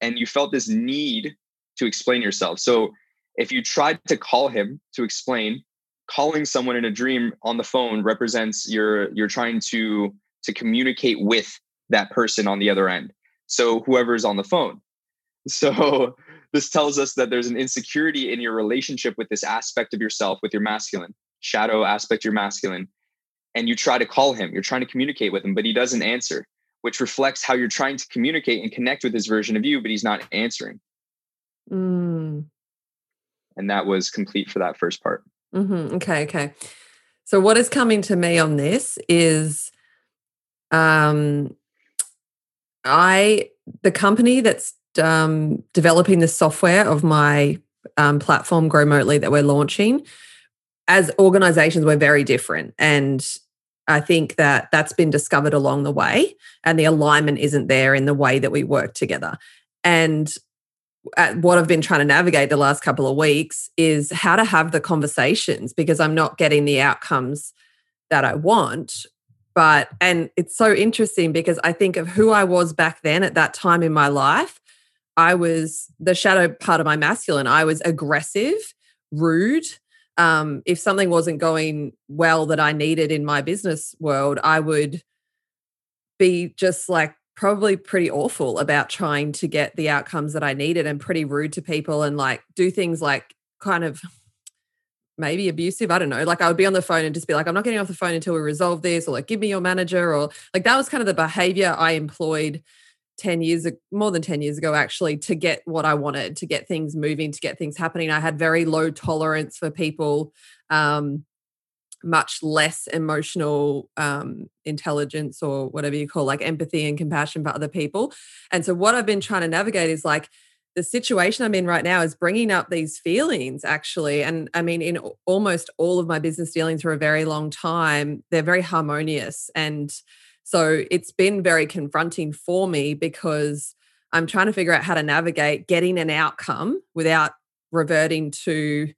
And you felt this need to explain yourself. So if you tried to call him to explain, calling someone in a dream on the phone represents you're you're trying to to communicate with that person on the other end. So whoever's on the phone. So *laughs* this tells us that there's an insecurity in your relationship with this aspect of yourself, with your masculine, shadow aspect your masculine. And you try to call him, you're trying to communicate with him, but he doesn't answer, which reflects how you're trying to communicate and connect with his version of you, but he's not answering. Mm. And that was complete for that first part. hmm Okay, okay. So what is coming to me on this is um I the company that's um developing the software of my um, platform Growmotely that we're launching as organizations we're very different and I think that that's been discovered along the way, and the alignment isn't there in the way that we work together. And what I've been trying to navigate the last couple of weeks is how to have the conversations because I'm not getting the outcomes that I want. But, and it's so interesting because I think of who I was back then at that time in my life. I was the shadow part of my masculine. I was aggressive, rude, um, if something wasn't going well that I needed in my business world, I would be just like probably pretty awful about trying to get the outcomes that I needed and pretty rude to people and like do things like kind of maybe abusive. I don't know. Like I would be on the phone and just be like, I'm not getting off the phone until we resolve this, or like, give me your manager, or like that was kind of the behavior I employed 10 years more than 10 years ago actually to get what i wanted to get things moving to get things happening. I had very low tolerance for people um, much less emotional um, intelligence or whatever you call like empathy and compassion for other people. And so what i've been trying to navigate is like the situation i'm in right now is bringing up these feelings actually. And i mean in almost all of my business dealings for a very long time they're very harmonious and so it's been very confronting for me because I'm trying to figure out how to navigate getting an outcome without reverting to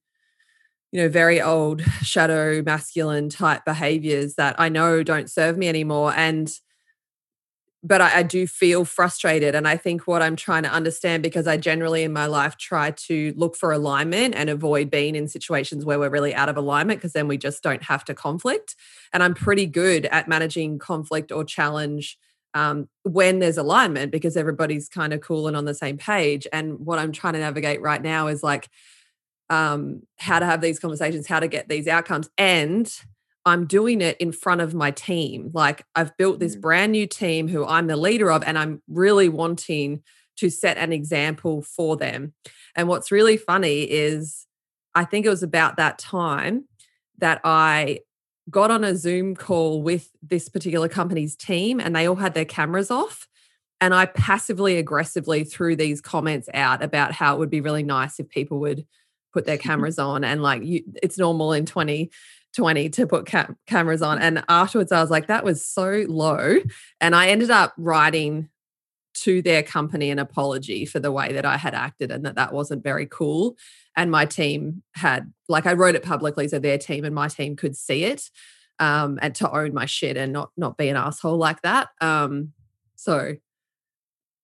you know very old shadow masculine type behaviors that I know don't serve me anymore. And but I, I, do feel frustrated. And I think what I'm trying to understand, because I generally in my life try to look for alignment and avoid being in situations where we're really out of alignment, because then we just don't have to conflict. And I'm pretty good at managing conflict or challenge um, when there's alignment, because everybody's kind of cool and on the same page. And what I'm trying to navigate right now is like um, how to have these conversations, how to get these outcomes. And I'm doing it in front of my team. Like I've built this mm. brand new team who I'm the leader of, and I'm really wanting to set an example for them. And what's really funny is I think it was about that time that I got on a Zoom call with this particular company's team, and they all had their cameras off. And I passively aggressively threw these comments out about how it would be really nice if people would put their *laughs* cameras on and like you, it's normal in 20 20 to put cameras on. And afterwards, I was like, that was so low. And I ended up writing to their company an apology for the way that I had acted and that that wasn't very cool. And my team had, like, I wrote it publicly so their team and my team could see it um, and to own my shit and not not be an asshole like that. Um, so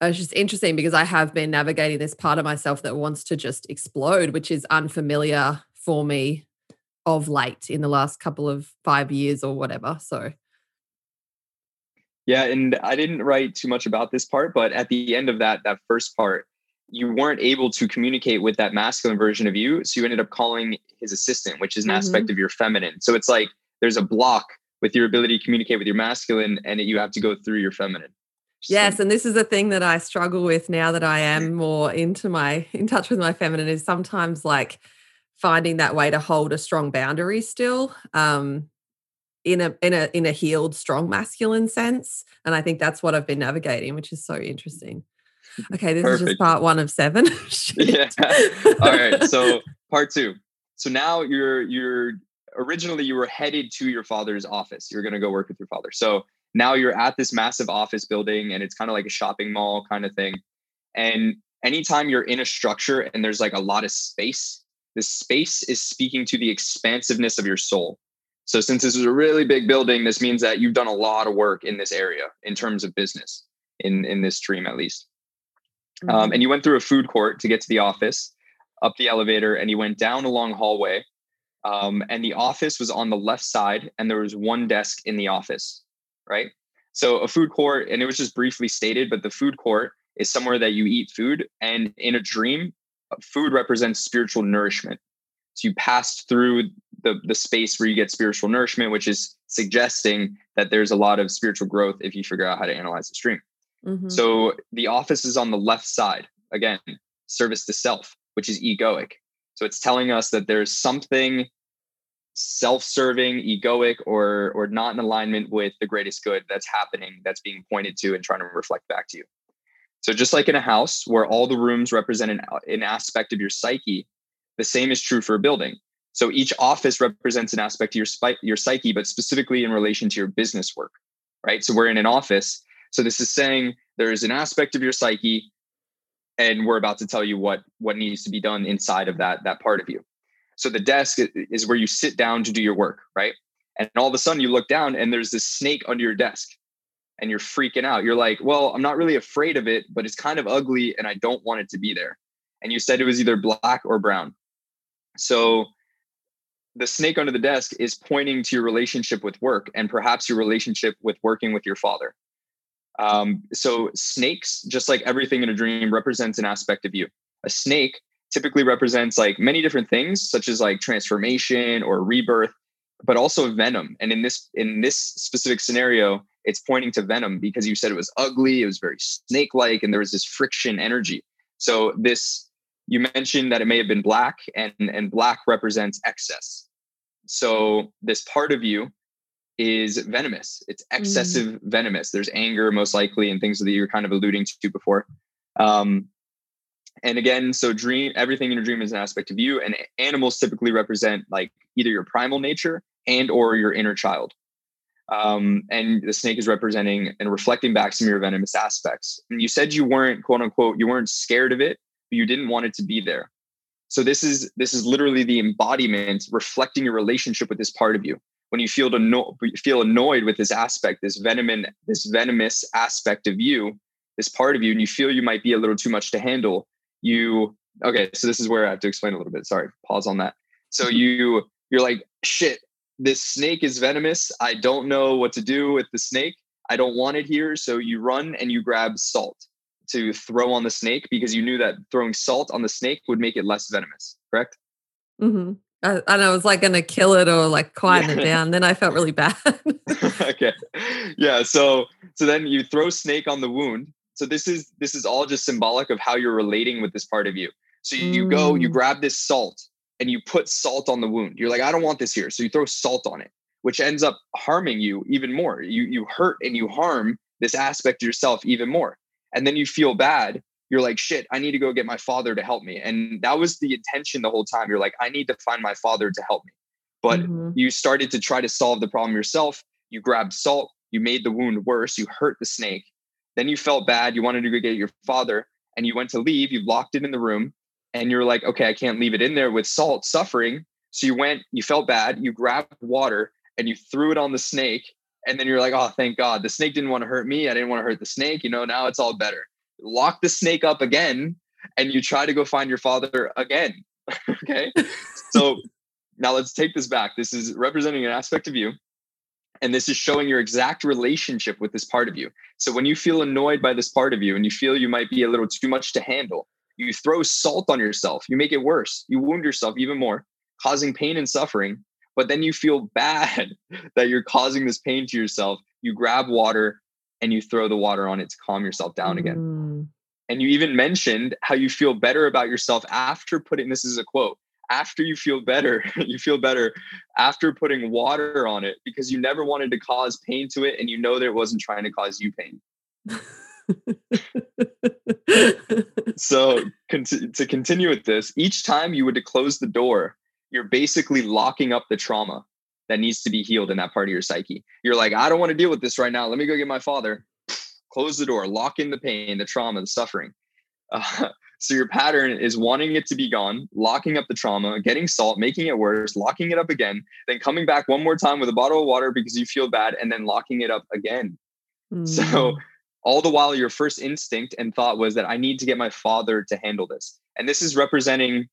it's just interesting because I have been navigating this part of myself that wants to just explode, which is unfamiliar for me of late in the last couple of five years or whatever. So, yeah, and I didn't write too much about this part, but at the end of that that first part, you weren't able to communicate with that masculine version of you, so you ended up calling his assistant, which is an mm-hmm. aspect of your feminine. So it's like there's a block with your ability to communicate with your masculine, and you have to go through your feminine. Yes, and this is a thing that I struggle with now that I *laughs* am more into my in touch with my feminine is sometimes like finding that way to hold a strong boundary still um, in a in a in a healed strong masculine sense and i think that's what i've been navigating which is so interesting. Okay this Perfect. is just part one of seven. *laughs* *laughs* Yeah. All right so *laughs* part two. So now you're you're originally you were headed to your father's office. You're going to go work with your father. So now you're at this massive office building and it's kind of like a shopping mall kind of thing. And anytime you're in a structure and there's like a lot of space this space is speaking to the expansiveness of your soul. So, since this is a really big building, this means that you've done a lot of work in this area in terms of business, in, in this dream at least. Um, mm-hmm. Um, and you went through a food court to get to the office, up the elevator, and you went down a long hallway. Um, and the office was on the left side, and there was one desk in the office, right? So, a food court, and it was just briefly stated, but the food court is somewhere that you eat food. And in a dream, food represents spiritual nourishment. So you pass through the, the space where you get spiritual nourishment, which is suggesting that there's a lot of spiritual growth if you figure out how to analyze the stream. Mm-hmm. So the office is on the left side. Again, service to self, which is egoic. So it's telling us that there's something self-serving, egoic, or or not in alignment with the greatest good that's happening, that's being pointed to and trying to reflect back to you. So just like in a house where all the rooms represent an, an aspect of your psyche, the same is true for a building. So each office represents an aspect of your, your psyche, but specifically in relation to your business work, right? So we're in an office. So this is saying there is an aspect of your psyche, and we're about to tell you what what needs to be done inside of that that part of you. So the desk is where you sit down to do your work, right? And all of a sudden you look down and there's this snake under your desk and you're freaking out. You're like, well, I'm not really afraid of it, but it's kind of ugly and I don't want it to be there. And you said it was either black or brown. So the snake under the desk is pointing to your relationship with work and perhaps your relationship with working with your father. Um, so snakes, just like everything in a dream, represents an aspect of you. A snake typically represents like many different things, such as like transformation or rebirth, but also venom. And in this in this specific scenario, it's pointing to venom because you said it was ugly, it was very snake-like, and there was this friction energy. So this you mentioned that it may have been black, and and black represents excess. So this part of you is venomous. It's excessive mm. venomous. There's anger, most likely, and things that you're kind of alluding to before. Um, and again, so dream everything in your dream is an aspect of you, and animals typically represent like either your primal nature and or your inner child. Um, and the snake is representing and reflecting back some of your venomous aspects. And you said you weren't quote unquote you weren't scared of it, but you didn't want it to be there. So this is this is literally the embodiment reflecting your relationship with this part of you when you feel anno- feel annoyed with this aspect, this venom, this venomous aspect of you, this part of you, and you feel you might be a little too much to handle, you okay. So this is where I have to explain a little bit. Sorry, pause on that. So you you're like shit. This snake is venomous. I don't know what to do with the snake. I don't want it here. So you run and you grab salt to throw on the snake because you knew that throwing salt on the snake would make it less venomous. Correct? Mm-hmm. I, and I was like going to kill it or like quiet yeah. it down. Then I felt really bad. *laughs* okay. Yeah. So, so then you throw snake on the wound. So this is, this is all just symbolic of how you're relating with this part of you. So you mm. go, you mm. grab this salt and you put salt on the wound. You're like, I don't want this here. So you throw salt on it, which ends up harming you even more. You, you hurt and you harm this aspect of yourself even more. And then you feel bad you're like, shit, I need to go get my father to help me. And that was the intention the whole time. You're like, I need to find my father to help me. But mm-hmm. you started to try to solve the problem yourself. You grabbed salt, you made the wound worse, you hurt the snake. Then you felt bad. You wanted to go get your father and you went to leave. You locked it in the room and you're like, okay, I can't leave it in there with salt suffering. So you went, you felt bad, you grabbed water and you threw it on the snake. And then you're like, oh, thank God. The snake didn't want to hurt me. I didn't want to hurt the snake. You know, now it's all better lock the snake up again and you try to go find your father again. *laughs* okay. so now let's take this back. This is representing an aspect of you. And this is showing your exact relationship with this part of you. So when you feel annoyed by this part of you and you feel you might be a little too much to handle, you throw salt on yourself. You make it worse. You wound yourself even more, causing pain and suffering. But then you feel *laughs* bad that you're causing this pain to yourself. You grab water and you throw the water on it to calm yourself down again. Mm. And you even mentioned how you feel better about yourself after putting this is a quote after you feel better, *laughs* you feel better after putting water on it because you never wanted to cause pain to it and you know that it wasn't trying to cause you pain. *laughs* so to continue with this, each time you would to close the door, you're basically locking up the trauma that needs to be healed in that part of your psyche. You're like, I don't want to deal with this right now. Let me go get my father. Close the door, lock in the pain, the trauma, the suffering. Uh, *laughs* so your pattern is wanting it to be gone, locking up the trauma, getting salt, making it worse, locking it up again, then coming back one more time with a bottle of water because you feel bad, and then locking it up again. Mm. So all the while, your first instinct and thought was that I need to get my father to handle this. And this is representing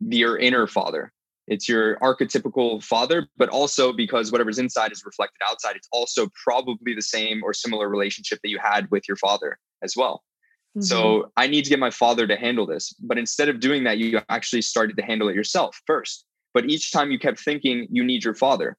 your inner father. It's your archetypical father, but also because whatever's inside is reflected outside, it's also probably the same or similar relationship that you had with your father as well. Mm-hmm. So I need to get my father to handle this. But instead of doing that, you actually started to handle it yourself first. But each time you kept thinking you need your father.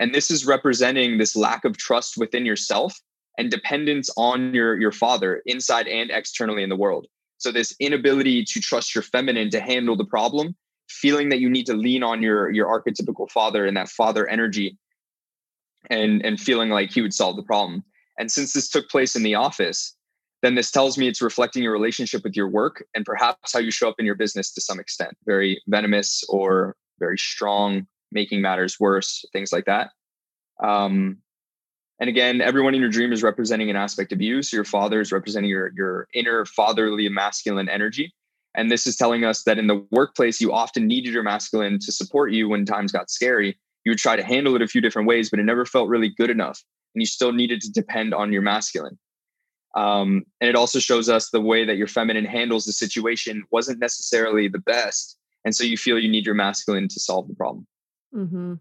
And this is representing this lack of trust within yourself and dependence on your, your father inside and externally in the world. So this inability to trust your feminine to handle the problem feeling that you need to lean on your your archetypical father and that father energy and and feeling like he would solve the problem and since this took place in the office then this tells me it's reflecting your relationship with your work and perhaps how you show up in your business to some extent very venomous or very strong, making matters worse, things like that. Um, and again, everyone in your dream is representing an aspect of you. So your father is representing your, your inner fatherly masculine energy. And this is telling us that in the workplace, you often needed your masculine to support you when times got scary. You would try to handle it a few different ways, but it never felt really good enough. And you still needed to depend on your masculine. Um, and it also shows us the way that your feminine handles the situation wasn't necessarily the best. And so you feel you need your masculine to solve the problem. Mm-hmm.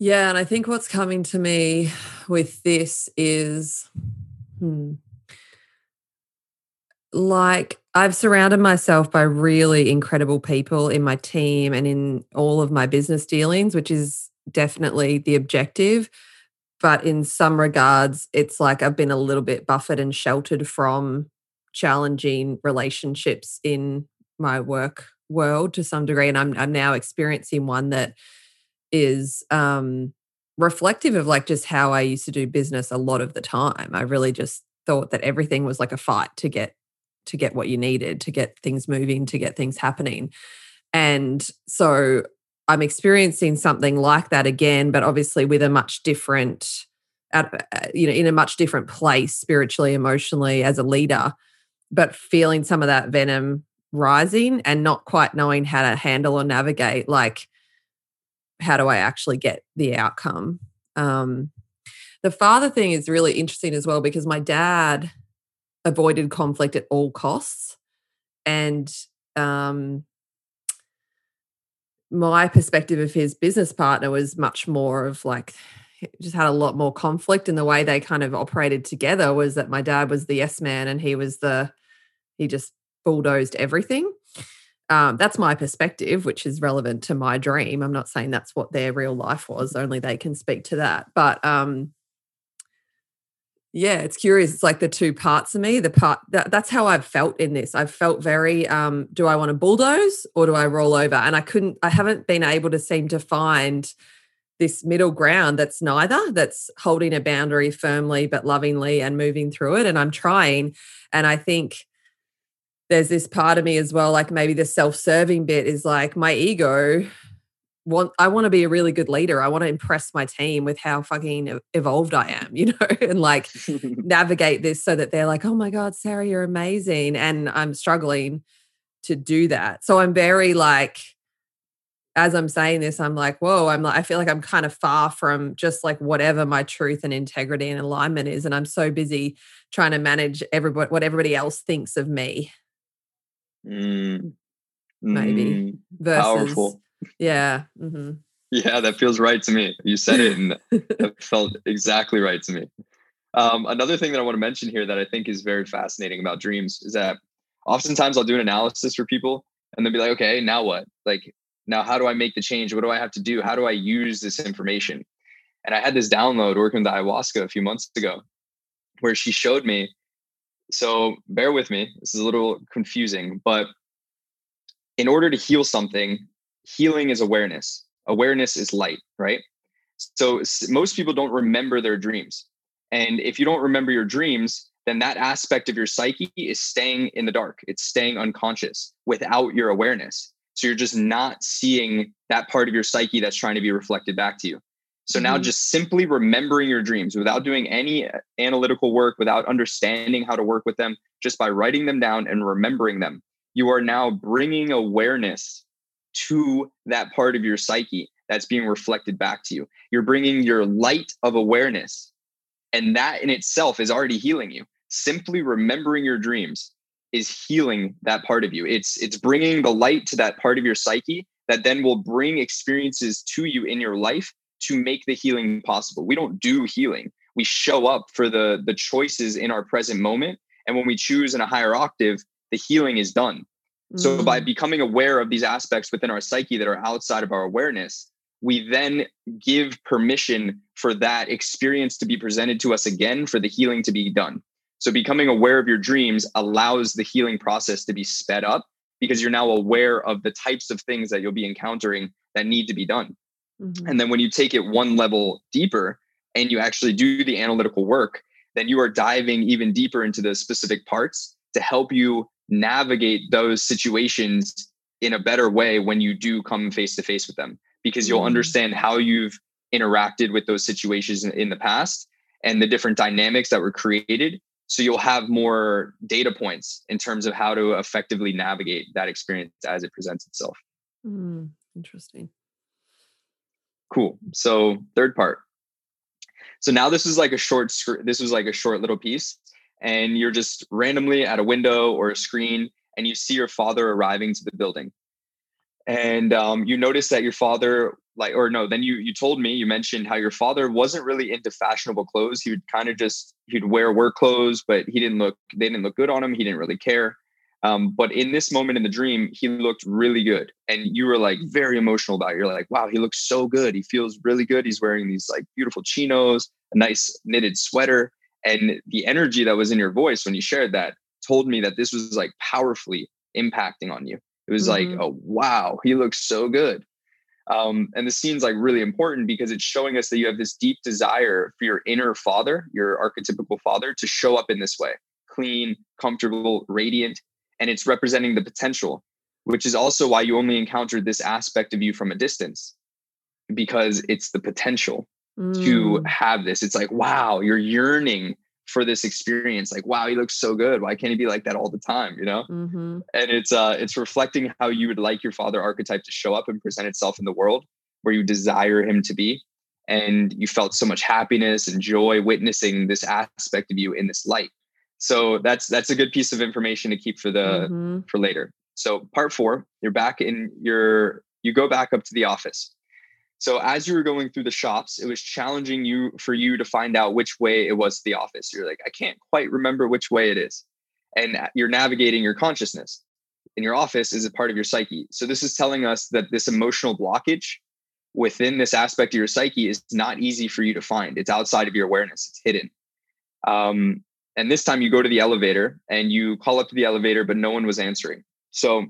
Yeah. And I think what's coming to me with this is hmm, like I've surrounded myself by really incredible people in my team and in all of my business dealings, which is definitely the objective. But in some regards, it's like I've been a little bit buffered and sheltered from challenging relationships in my work world to some degree. And I'm, I'm now experiencing one that is um, reflective of like just how I used to do business a lot of the time. I really just thought that everything was like a fight to get to get what you needed, to get things moving, to get things happening. And so I'm experiencing something like that again, but obviously with a much different, uh, you know, in a much different place spiritually, emotionally as a leader, but feeling some of that venom rising and not quite knowing how to handle or navigate, like, how do I actually get the outcome? Um, the father thing is really interesting as well because my dad avoided conflict at all costs. And um, my perspective of his business partner was much more of like, just had a lot more conflict in the way they kind of operated together was that my dad was the yes man and he was the, he just bulldozed everything. Um, that's my perspective, which is relevant to my dream. I'm not saying that's what their real life was, only they can speak to that. But um, yeah it's curious it's like the two parts of me the part that, that's how i've felt in this i've felt very um do i want to bulldoze or do i roll over and i couldn't i haven't been able to seem to find this middle ground that's neither that's holding a boundary firmly but lovingly and moving through it and i'm trying and i think there's this part of me as well like maybe the self-serving bit is like my ego want I want to be a really good leader. I want to impress my team with how fucking evolved I am, *laughs* you know, and like *laughs* navigate this so that they're like, "Oh my god, Sarah, you're amazing." And I'm struggling to do that. So I'm very like as I'm saying this, I'm like, whoa, I'm like, I feel like I'm kind of far from just like whatever my truth and integrity and alignment is. And I'm so busy trying to manage everybody, what everybody else thinks of me. Mm. Maybe. Mm. Versus, Powerful yeah. Mm-hmm. Yeah, that feels right to me. You said it and it *laughs* felt exactly right to me. Um, another thing that I want to mention here that I think is very fascinating about dreams is that oftentimes I'll do an analysis for people and they'll be like, okay, now what? Like, now how do I make the change? What do I have to do? How do I use this information? And I had this download working with ayahuasca a few months ago where she showed me. So bear with me, this is a little confusing, but in order to heal something, healing is awareness. Awareness is light, right? So most people don't remember their dreams. And if you don't remember your dreams, then that aspect of your psyche is staying in the dark. It's staying unconscious without your awareness. So you're just not seeing that part of your psyche that's trying to be reflected back to you. So mm-hmm. now just simply remembering your dreams without doing any uh, analytical work, without understanding how to work with them, just by writing them down and remembering them, you are now bringing awareness to that part of your psyche that's being reflected back to you. You're bringing your light of awareness, and that in itself is already healing you. Simply remembering your dreams is healing that part of you. It's it's bringing the light to that part of your psyche that then will bring experiences to you in your life to make the healing possible. We don't do healing. We show up for the the choices in our present moment and when we choose in a higher octave, the healing is done. So by mm. becoming aware of these aspects within our psyche that are outside of our awareness, we then give permission for that experience to be presented to us again for the healing to be done. So becoming aware of your dreams allows the healing process to be sped up because you're now aware of the types of things that you'll be encountering that need to be done. Mm-hmm. And then when you take it one level deeper and you actually do the analytical work, then you are diving even deeper into the specific parts to help you navigate those situations in a better way when you do come face to face with them because you'll mm. understand how you've interacted with those situations in, in the past and the different dynamics that were created so you'll have more data points in terms of how to effectively navigate that experience as it presents itself mm, interesting cool. So third part. So now this is like a short this was like a short little piece and you're just randomly at a window or a screen and you see your father arriving to the building. And um, you notice that your father like or no then you you told me you mentioned how your father wasn't really into fashionable clothes. He would kind of just he'd wear work clothes but he didn't look they didn't look good on him. He didn't really care um, but in this moment in the dream he looked really good. And you were like very emotional about it. You're like wow he looks so good. He feels really good. He's wearing these like beautiful chinos a nice knitted sweater. And the energy that was in your voice when you shared that told me that this was like powerfully impacting on you. It was mm-hmm. like oh wow he looks so good. Um, and the scene's like really important because it's showing us that you have this deep desire for your inner father, your archetypical father, to show up in this way. Clean, comfortable, radiant. And it's representing the potential, which is also why you only encountered this aspect of you from a distance because it's the potential mm. to have this. It's like, wow, you're yearning for this experience like wow he looks so good why can't he be like that all the time you know mm-hmm. and it's uh it's reflecting how you would like your father archetype to show up and present itself in the world where you desire him to be and you felt so much happiness and joy witnessing this aspect of you in this light so that's that's a good piece of information to keep for the mm-hmm. for later so part four you're back in your you go back up to the office so as you were going through the shops, it was challenging you for you to find out which way it was to the office. You're like, I can't quite remember which way it is. And you're navigating your consciousness. And your office is a part of your psyche. So this is telling us that this emotional blockage within this aspect of your psyche is not easy for you to find. It's outside of your awareness. It's hidden. Um, and this time you go to the elevator and you call up to the elevator, but no one was answering. So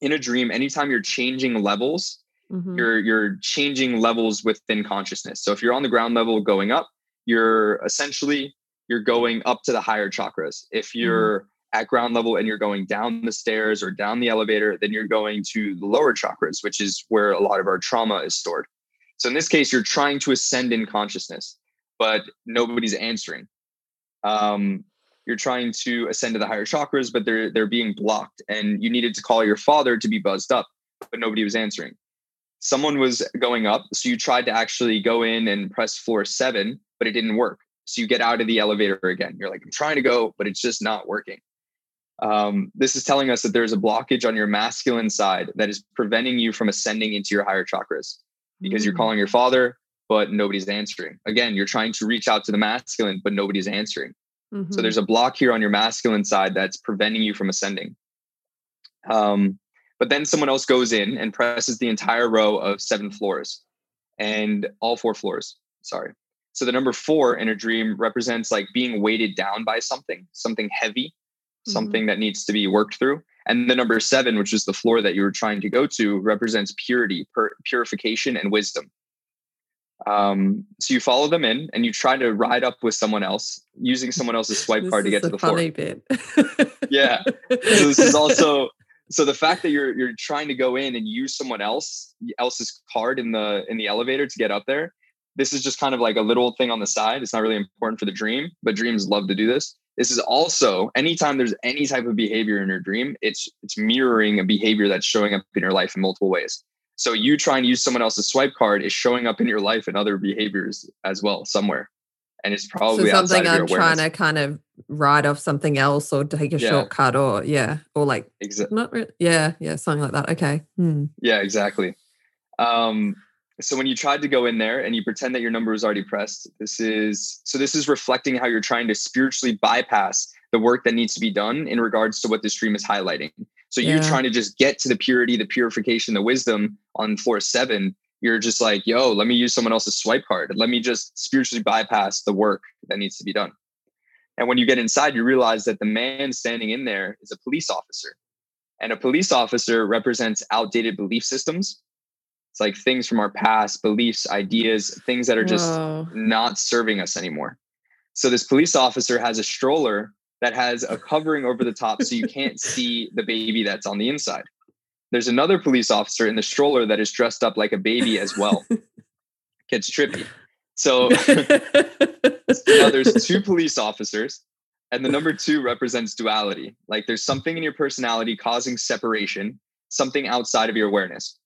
in a dream, anytime you're changing levels, mm-hmm. you're you're changing levels within consciousness so if you're on the ground level going up you're essentially you're going up to the higher chakras if mm-hmm. you're mm-hmm. at ground level and you're going down the stairs or down the elevator then you're going to the lower chakras which is where a lot of our trauma is stored so in this case you're trying to ascend in consciousness but nobody's answering um, you're trying to ascend to the higher chakras but they're they're being blocked and you needed to call your father to be buzzed up but nobody was answering someone was going up. So you tried to actually go in and press floor seven, but it didn't work. So you get out of the elevator again. You're like, I'm trying to go, but it's just not working. Um, this is telling us that there's a blockage on your masculine side that is preventing you from ascending into your higher chakras because mm. you're calling your father, but nobody's answering. Again, you're trying to reach out to the masculine, but nobody's answering. Mm-hmm. So there's a block here on your masculine side that's preventing you from ascending. Um, but then someone else goes in and presses the entire row of seven floors and all four floors. Sorry. So the number four in a dream represents like being weighted down by something, something heavy, mm-hmm. something that needs to be worked through. And the number seven, which is the floor that you were trying to go to, represents purity, pur- purification, and wisdom. Um, so you follow them in and you try to ride up with someone else using someone else's swipe card to get to the funny floor. Bit. yeah. *laughs* So this is also so the fact that you're you're trying to go in and use someone else else's card in the in the elevator to get up there this is just kind of like a little thing on the side it's not really important for the dream but dreams love to do this this is also anytime there's any type of behavior in your dream it's it's mirroring a behavior that's showing up in your life in multiple ways so you trying to use someone else's swipe card is showing up in your life and other behaviors as well somewhere and it's probably so something I'm trying to kind of write off something else or take a yeah. shortcut or yeah or like exactly not re- yeah yeah something like that. Okay. Hmm. Yeah, exactly. Um, so when you tried to go in there and you pretend that your number was already pressed, this is so this is reflecting how you're trying to spiritually bypass the work that needs to be done in regards to what the stream is highlighting. So yeah. you're trying to just get to the purity, the purification, the wisdom on floor seven you're just like, yo, let me use someone else's swipe card. Let me just spiritually bypass the work that needs to be done. And when you get inside, you realize that the man standing in there is a police officer. And a police officer represents outdated belief systems. It's like things from our past, beliefs, ideas, things that are just Whoa. not serving us anymore. So this police officer has a stroller that has a covering over the top so you can't *laughs* see the baby that's on the inside. there's another police officer in the stroller that is dressed up like a baby as well. *laughs* Gets trippy. So *laughs* now there's two police officers, and the number two represents duality. Like there's something in your personality causing separation, something outside of your awareness.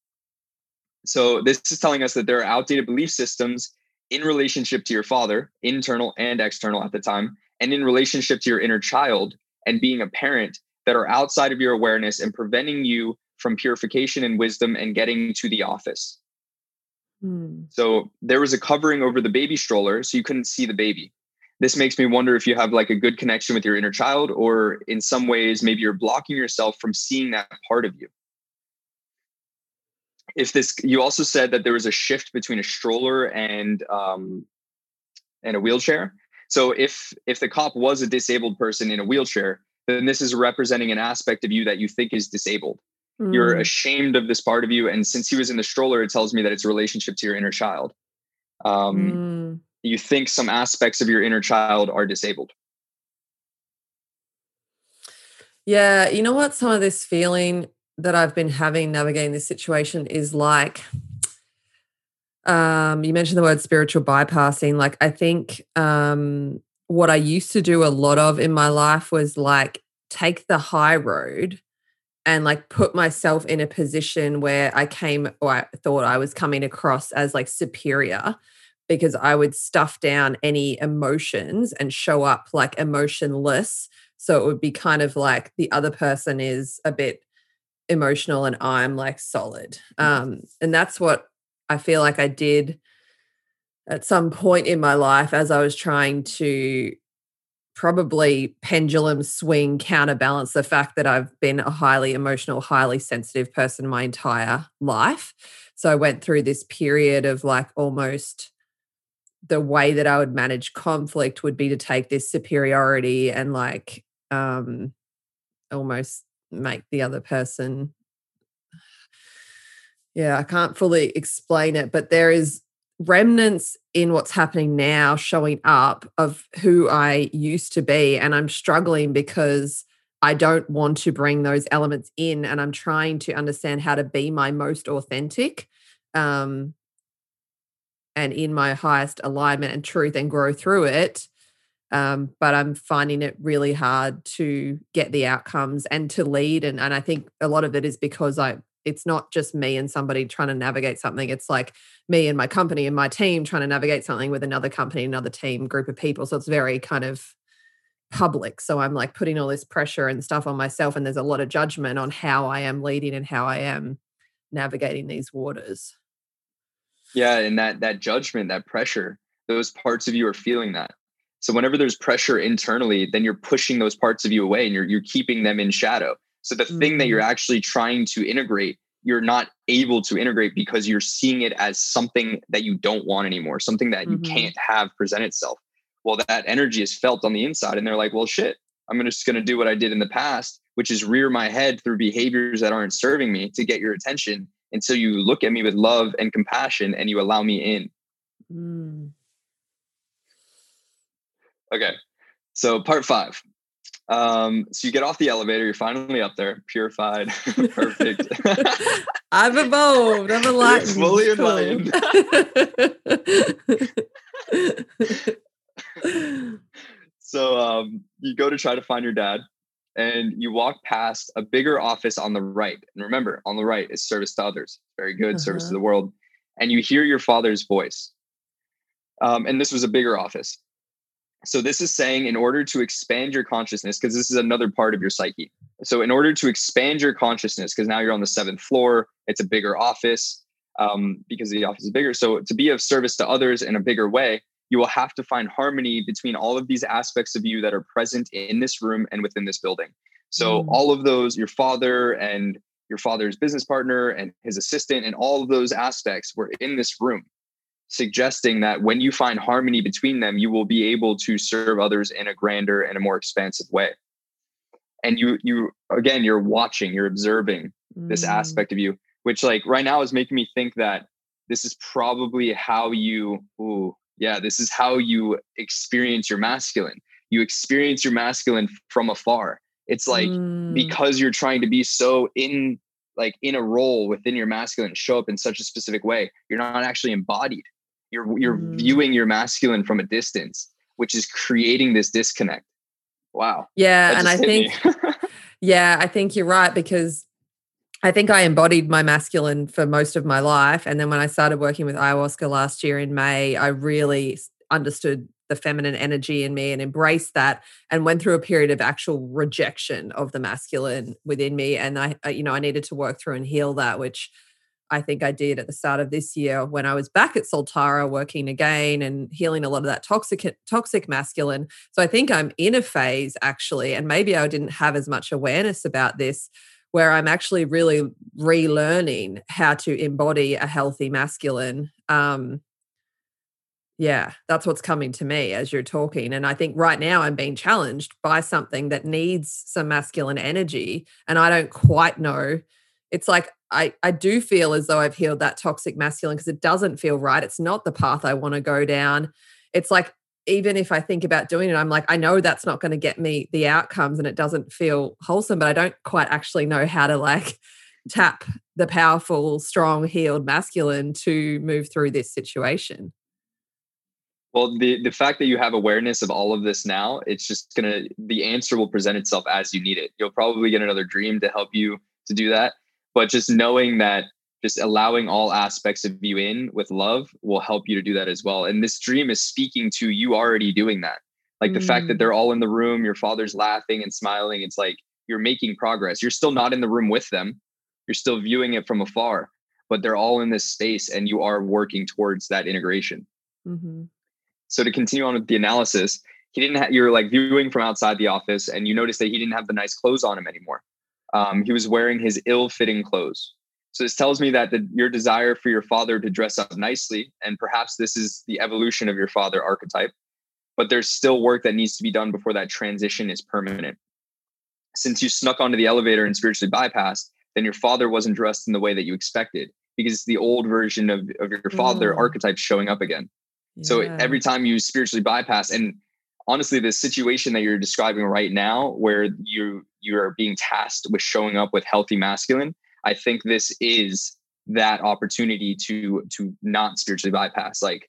So this is telling us that there are outdated belief systems in relationship to your father, internal and external at the time, and in relationship to your inner child and being a parent that are outside of your awareness and preventing you from purification and wisdom and getting to the office. Hmm. So there was a covering over the baby stroller, so you couldn't see the baby. This makes me wonder if you have like a good connection with your inner child, or in some ways, maybe you're blocking yourself from seeing that part of you. If this, you also said that there was a shift between a stroller and um, and a wheelchair. So if if the cop was a disabled person in a wheelchair, then this is representing an aspect of you that you think is disabled. Mm. You're ashamed of this part of you. And since he was in the stroller, it tells me that it's a relationship to your inner child. Um, mm. You think some aspects of your inner child are disabled. Yeah. You know what? Some of this feeling that I've been having navigating this situation is like, um, you mentioned the word spiritual bypassing. Like, I think um, what I used to do a lot of in my life was like take the high road and like put myself in a position where I came or I thought I was coming across as like superior because I would stuff down any emotions and show up like emotionless. So it would be kind of like the other person is a bit emotional and I'm like solid. Um, and that's what I feel like I did at some point in my life as I was trying to probably pendulum swing counterbalance the fact that I've been a highly emotional, highly sensitive person my entire life. So I went through this period of like almost the way that I would manage conflict would be to take this superiority and like um almost make the other person yeah, I can't fully explain it, but there is remnants in what's happening now showing up of who I used to be. And I'm struggling because I don't want to bring those elements in. And I'm trying to understand how to be my most authentic um, and in my highest alignment and truth and grow through it. Um, but I'm finding it really hard to get the outcomes and to lead. And, and I think a lot of it is because I it's not just me and somebody trying to navigate something. It's like me and my company and my team trying to navigate something with another company, another team, group of people. So it's very kind of public. So I'm like putting all this pressure and stuff on myself. And there's a lot of judgment on how I am leading and how I am navigating these waters. Yeah. And that that judgment, that pressure, those parts of you are feeling that. So whenever there's pressure internally, then you're pushing those parts of you away and you're you're keeping them in shadow. So the mm-hmm. thing that you're mm. actually trying to integrate, you're not able to integrate because you're seeing it as something that you don't want anymore, something that mm-hmm. you can't have present itself. Well, that energy is felt on the inside, and they're like, well, shit, I'm just going to do what I did in the past, which is rear my head through behaviors that aren't serving me to get your attention until you look at me with love and compassion and you allow me in. Mm. Okay. So, part five um, so you get off the elevator, you're finally up there, purified, *laughs* perfect. *laughs* I've evolved. I'm enlightened. fully enlightened. *laughs* so um, you go to try to find your dad, and you walk past a bigger office on the right. And remember, on the right is service to others. Very good, uh-huh. service to uh-huh. the world. And you hear your father's voice. Um, and this was a bigger office. So this is saying in order to expand your consciousness, because this is another part of your psyche. So in order to expand your consciousness, because now you're on the seventh floor, it's a bigger office um, because the office is bigger. So to be of service to others in a bigger way, you will have to find harmony between all of these aspects of you that are present in this room and within this building. So mm. all of those, your father and your father's business partner and his assistant and all of those aspects were in this room suggesting that when you find harmony between them, you will be able to serve others in a grander and a more expansive way. And you, you again, you're watching, you're observing mm. this aspect of you, which like right now is making me think that this is probably how you, ooh, yeah, this is how you experience your masculine. You experience your masculine from afar. It's like mm. because you're trying to be so in like in a role within your masculine show up in such a specific way you're not actually embodied you're you're mm. viewing your masculine from a distance which is creating this disconnect wow yeah and i think *laughs* yeah i think you're right because I think I embodied my masculine for most of my life. And then when I started working with ayahuasca last year in May, I really understood the feminine energy in me and embraced that and went through a period of actual rejection of the masculine within me and I, I, you know I needed to work through and heal that which I think I did at the start of this year when I was back at Soltara working again and healing a lot of that toxic toxic masculine so I think I'm in a phase actually and maybe I didn't have as much awareness about this where I'm actually really relearning how to embody a healthy masculine um, yeah, that's what's coming to me as you're talking. And I think right now I'm being challenged by something that needs some masculine energy. And I don't quite know. It's like I, I do feel as though I've healed that toxic masculine because it doesn't feel right. It's not the path I want to go down. It's like, even if I think about doing it, I'm like, I know that's not going to get me the outcomes and it doesn't feel wholesome, but I don't quite actually know how to like tap the powerful, strong, healed masculine to move through this situation. Well, the the fact that you have awareness of all of this now, it's just gonna the answer will present itself as you need it. You'll probably get another dream to help you to do that. But just knowing that just allowing all aspects of you in with love will help you to do that as well. And this dream is speaking to you already doing that. Like mm. the fact that mm. they're all in the room, your father's laughing and smiling, it's like you're making progress. You're still not in the room with them. You're still viewing it from afar, but they're all in this space and you are working towards that integration. Mm-hmm. So to continue on with the analysis, he didn't have, you're like viewing from outside the office and you notice that he didn't have the nice clothes on him anymore. Um, he was wearing his ill fitting clothes. So this tells me that the, your desire for your father to dress up nicely, and perhaps this is the evolution of your father archetype, but there's still work that needs to be done before that transition is permanent. Since you snuck onto the elevator and spiritually bypassed, then your father wasn't dressed in the way that you expected because the old version of, of your father mm. archetype showing up again. So every time you spiritually bypass, and honestly, the situation that you're describing right now, where you you are being tasked with showing up with healthy masculine, I think this is that opportunity to to not spiritually bypass. Like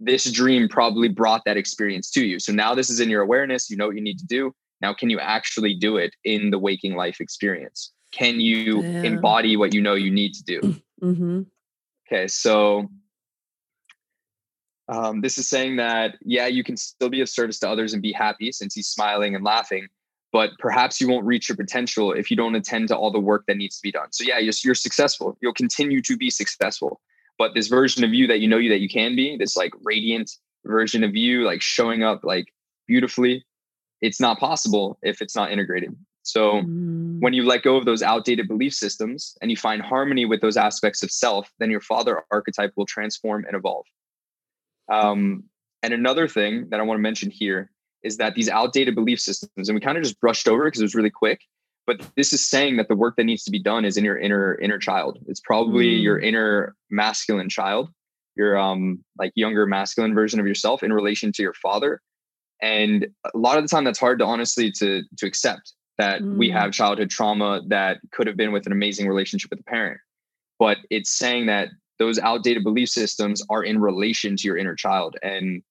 this dream probably brought that experience to you. So now this is in your awareness. You know what you need to do. Now, can you actually do it in the waking life experience? Can you yeah. embody what you know you need to do? Mm-hmm. Okay, so um, this is saying that, yeah, you can still be of service to others and be happy since he's smiling and laughing, but perhaps you won't reach your potential if you don't attend to all the work that needs to be done. So, yeah, you're, you're successful. You'll continue to be successful. But this version of you that you know you that you can be, this like radiant version of you, like showing up like beautifully, it's not possible if it's not integrated. So mm. when you let go of those outdated belief systems and you find harmony with those aspects of self, then your father archetype will transform and evolve. Um, and another thing that I want to mention here is that these outdated belief systems, and we kind of just brushed over because it was really quick, but this is saying that the work that needs to be done is in your inner inner child. It's probably mm. your inner masculine child, your um like younger masculine version of yourself in relation to your father. And a lot of the time that's hard to honestly to to accept that mm. we have childhood trauma that could have been with an amazing relationship with a parent. But it's saying that those outdated belief systems are in relation to your inner child. And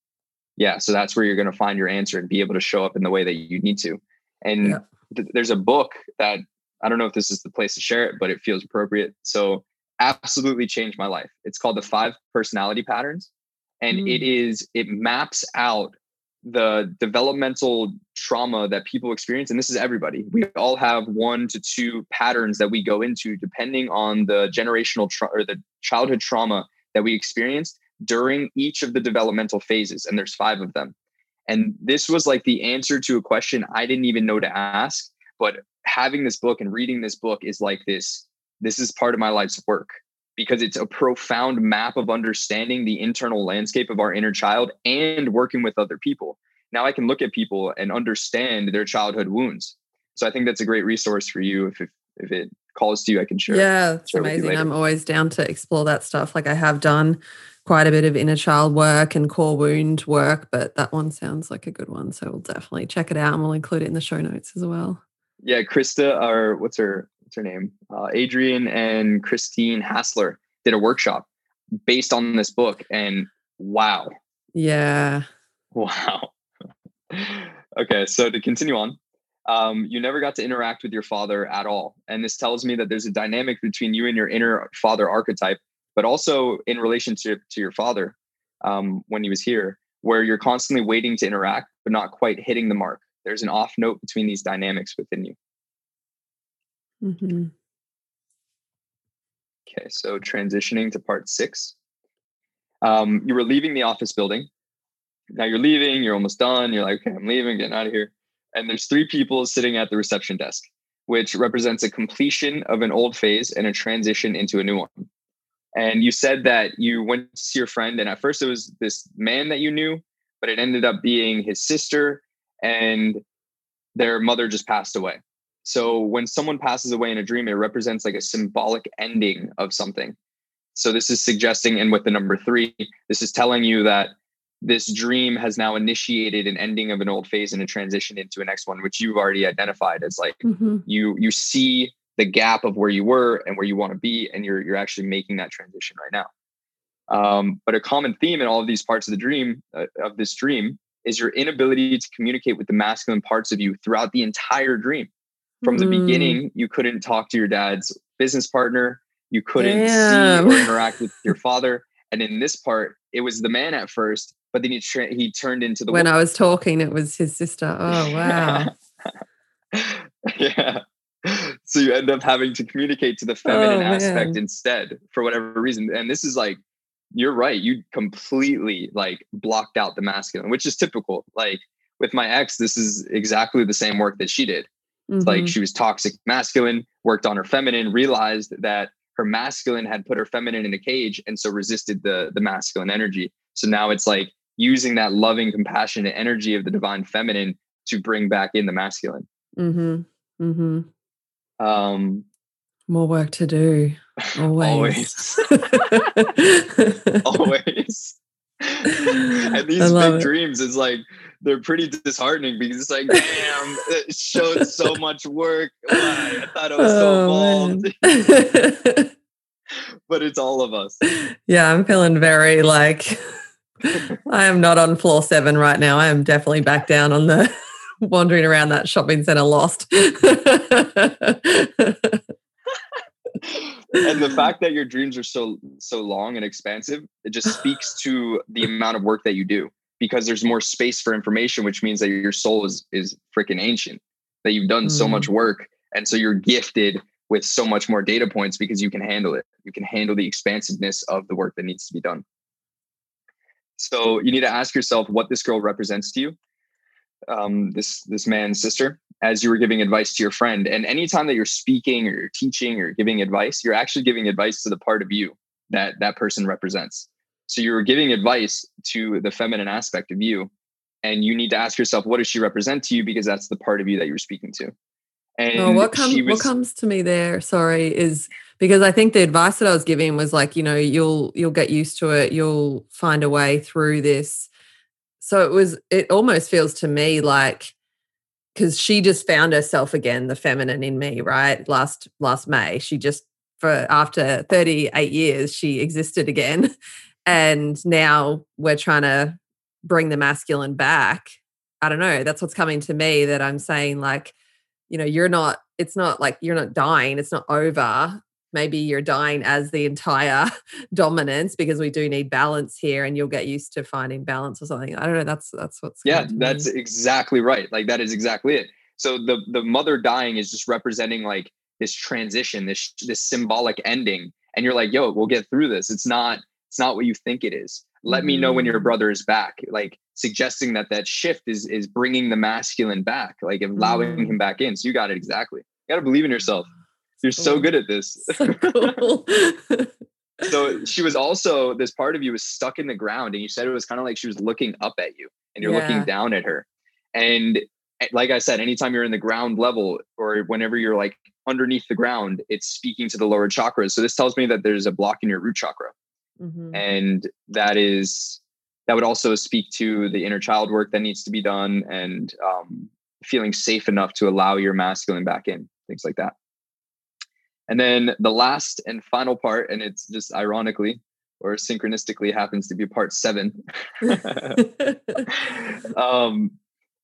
yeah so that's where you're going to find your answer and be able to show up in the way that you need to. And yeah. th- there's a book that i don't know if this is the place to share it but it feels appropriate. So absolutely changed my life. It's called the five personality patterns. And mm. it is it maps out the developmental trauma that people experience and this is everybody we all have one to two patterns that we go into depending on the generational tra- or the childhood trauma that we experienced during each of the developmental phases and there's five of them and this was like the answer to a question i didn't even know to ask but having this book and reading this book is like this this is part of my life's work because it's a profound map of understanding the internal landscape of our inner child and working with other people. Now I can look at people and understand their childhood wounds. So I think that's a great resource for you if, if, if it calls to you, I can share. Yeah, it's share amazing. I'm always down to explore that stuff. Like I have done quite a bit of inner child work and core wound work, but that one sounds like a good one. So we'll definitely check it out and we'll include it in the show notes as well. Yeah, Krista, or what's her what's her name? Uh, Adrian and Christine Hassler did a workshop based on this book, and wow, Yeah. *laughs* wow. Okay, so to continue on, um, you never got to interact with your father at all, and this tells me that there's a dynamic between you and your inner father archetype, but also in relationship to your father um, when he was here, where you're constantly waiting to interact but not quite hitting the mark. There's an off note between these dynamics within you. hmm Okay, so transitioning to part six. Um, you were leaving the office building. Now you're leaving, you're almost done. You're like, okay, I'm leaving, getting out of here. And there's three people sitting at the reception desk, which represents a completion of an old phase and a transition into a new one. And you said that you went to see your friend, and at first it was this man that you knew, but it ended up being his sister, and their mother just passed away. So when someone passes away in a dream, it represents like a symbolic ending of something. So this is suggesting, and with the number three, this is telling you that this dream has now initiated an ending of an old phase and a transition into a next one, which you've already identified as like hmm you you see the gap of where you were and where you want to be, and you're you're actually making that transition right now. Um, but a common theme in all of these parts of the dream uh, of this dream is your inability to communicate with the masculine parts of you throughout the entire dream. From the Mm. beginning, you couldn't talk to your dad's business partner, you couldn't Damn. see or interact with your father, and in this part, it was the man at first, but then he tra- he turned into the When woman. I was talking, it was his sister. *laughs* Oh wow. yeah. So you end up having to communicate to the feminine Oh, aspect instead for whatever reason. And this is like, you're right. You completely like blocked out the masculine, which is typical. Like with my ex, this is exactly the same work that she did. It's like mm-hmm. she was toxic masculine, worked on her feminine, realized that her masculine had put her feminine in a cage and so resisted the the masculine energy. So now it's like using that loving, compassionate energy of the divine feminine to bring back in the masculine. Mhm. Mhm. Um More work to do. Always. always. *laughs* and *laughs* these big it. dreams is like they're pretty disheartening because it's like, damn, it showed so *laughs* much work. Why? I thought I was so Oh, involved, man. but it's all of us. yeah, I'm feeling very like I am not on floor seven right now. I am definitely back down on the *laughs* wandering around that shopping center lost. and the *laughs* fact that your dreams are so so long and expansive, it just speaks to the amount of work that you do because there's more space for information, which means that your soul is is freaking ancient. That you've done so Mm. much work, and so you're gifted with so much more data points because you can handle it. You can handle the expansiveness of the work that needs to be done. So you need to ask yourself what this girl represents to you, um, this this man's sister, as you were giving advice to your friend. And anytime that you're speaking or you're teaching or giving advice, you're actually giving advice to the part of you that that person represents. So you're giving advice to the feminine aspect of you, and you need to ask yourself, what does she represent to you? Because that's the part of you that you're speaking to. And Oh, what comes she what comes to me there, sorry, is because I think the advice that I was giving was like, you know, you'll you'll get used to it, you'll find a way through this. So it was it almost feels to me like because she just found herself again, the feminine in me, right? Last last May. She just for after 38 years, she existed again. *laughs* And now we're trying to bring the masculine back. I don't know. That's what's coming to me that I'm saying, like, you know, you're not, it's not like you're not dying, it's not over. Maybe you're dying as the entire *laughs* dominance because we do need balance here and you'll get used to finding balance or something. I don't know. That's that's what's yeah to me. that's exactly right like that is exactly it so the the mother dying is just representing like this transition this this symbolic ending and you're like yo we'll get through this it's not it's not what you think it is let me know when your Mhm. brother is back like suggesting that that shift is is bringing the masculine back like allowing Mm. him back in so you got it exactly you got to believe in yourself you're so good at this. *laughs* so cool. *laughs* so she was also this part of you was stuck in the ground and you said it was kind of like she was looking up at you and you're looking down at her. And eh, like i said anytime you're in the ground level or whenever you're like underneath the ground it's speaking to the lower chakras. So this tells me that there's a block in your root chakra. Mhm. and that is that would also speak to the inner child work that needs to be done and um, feeling safe enough to allow your masculine back in things like that And then the last and final part, and it's just ironically or synchronistically happens to be part seven. *laughs* um,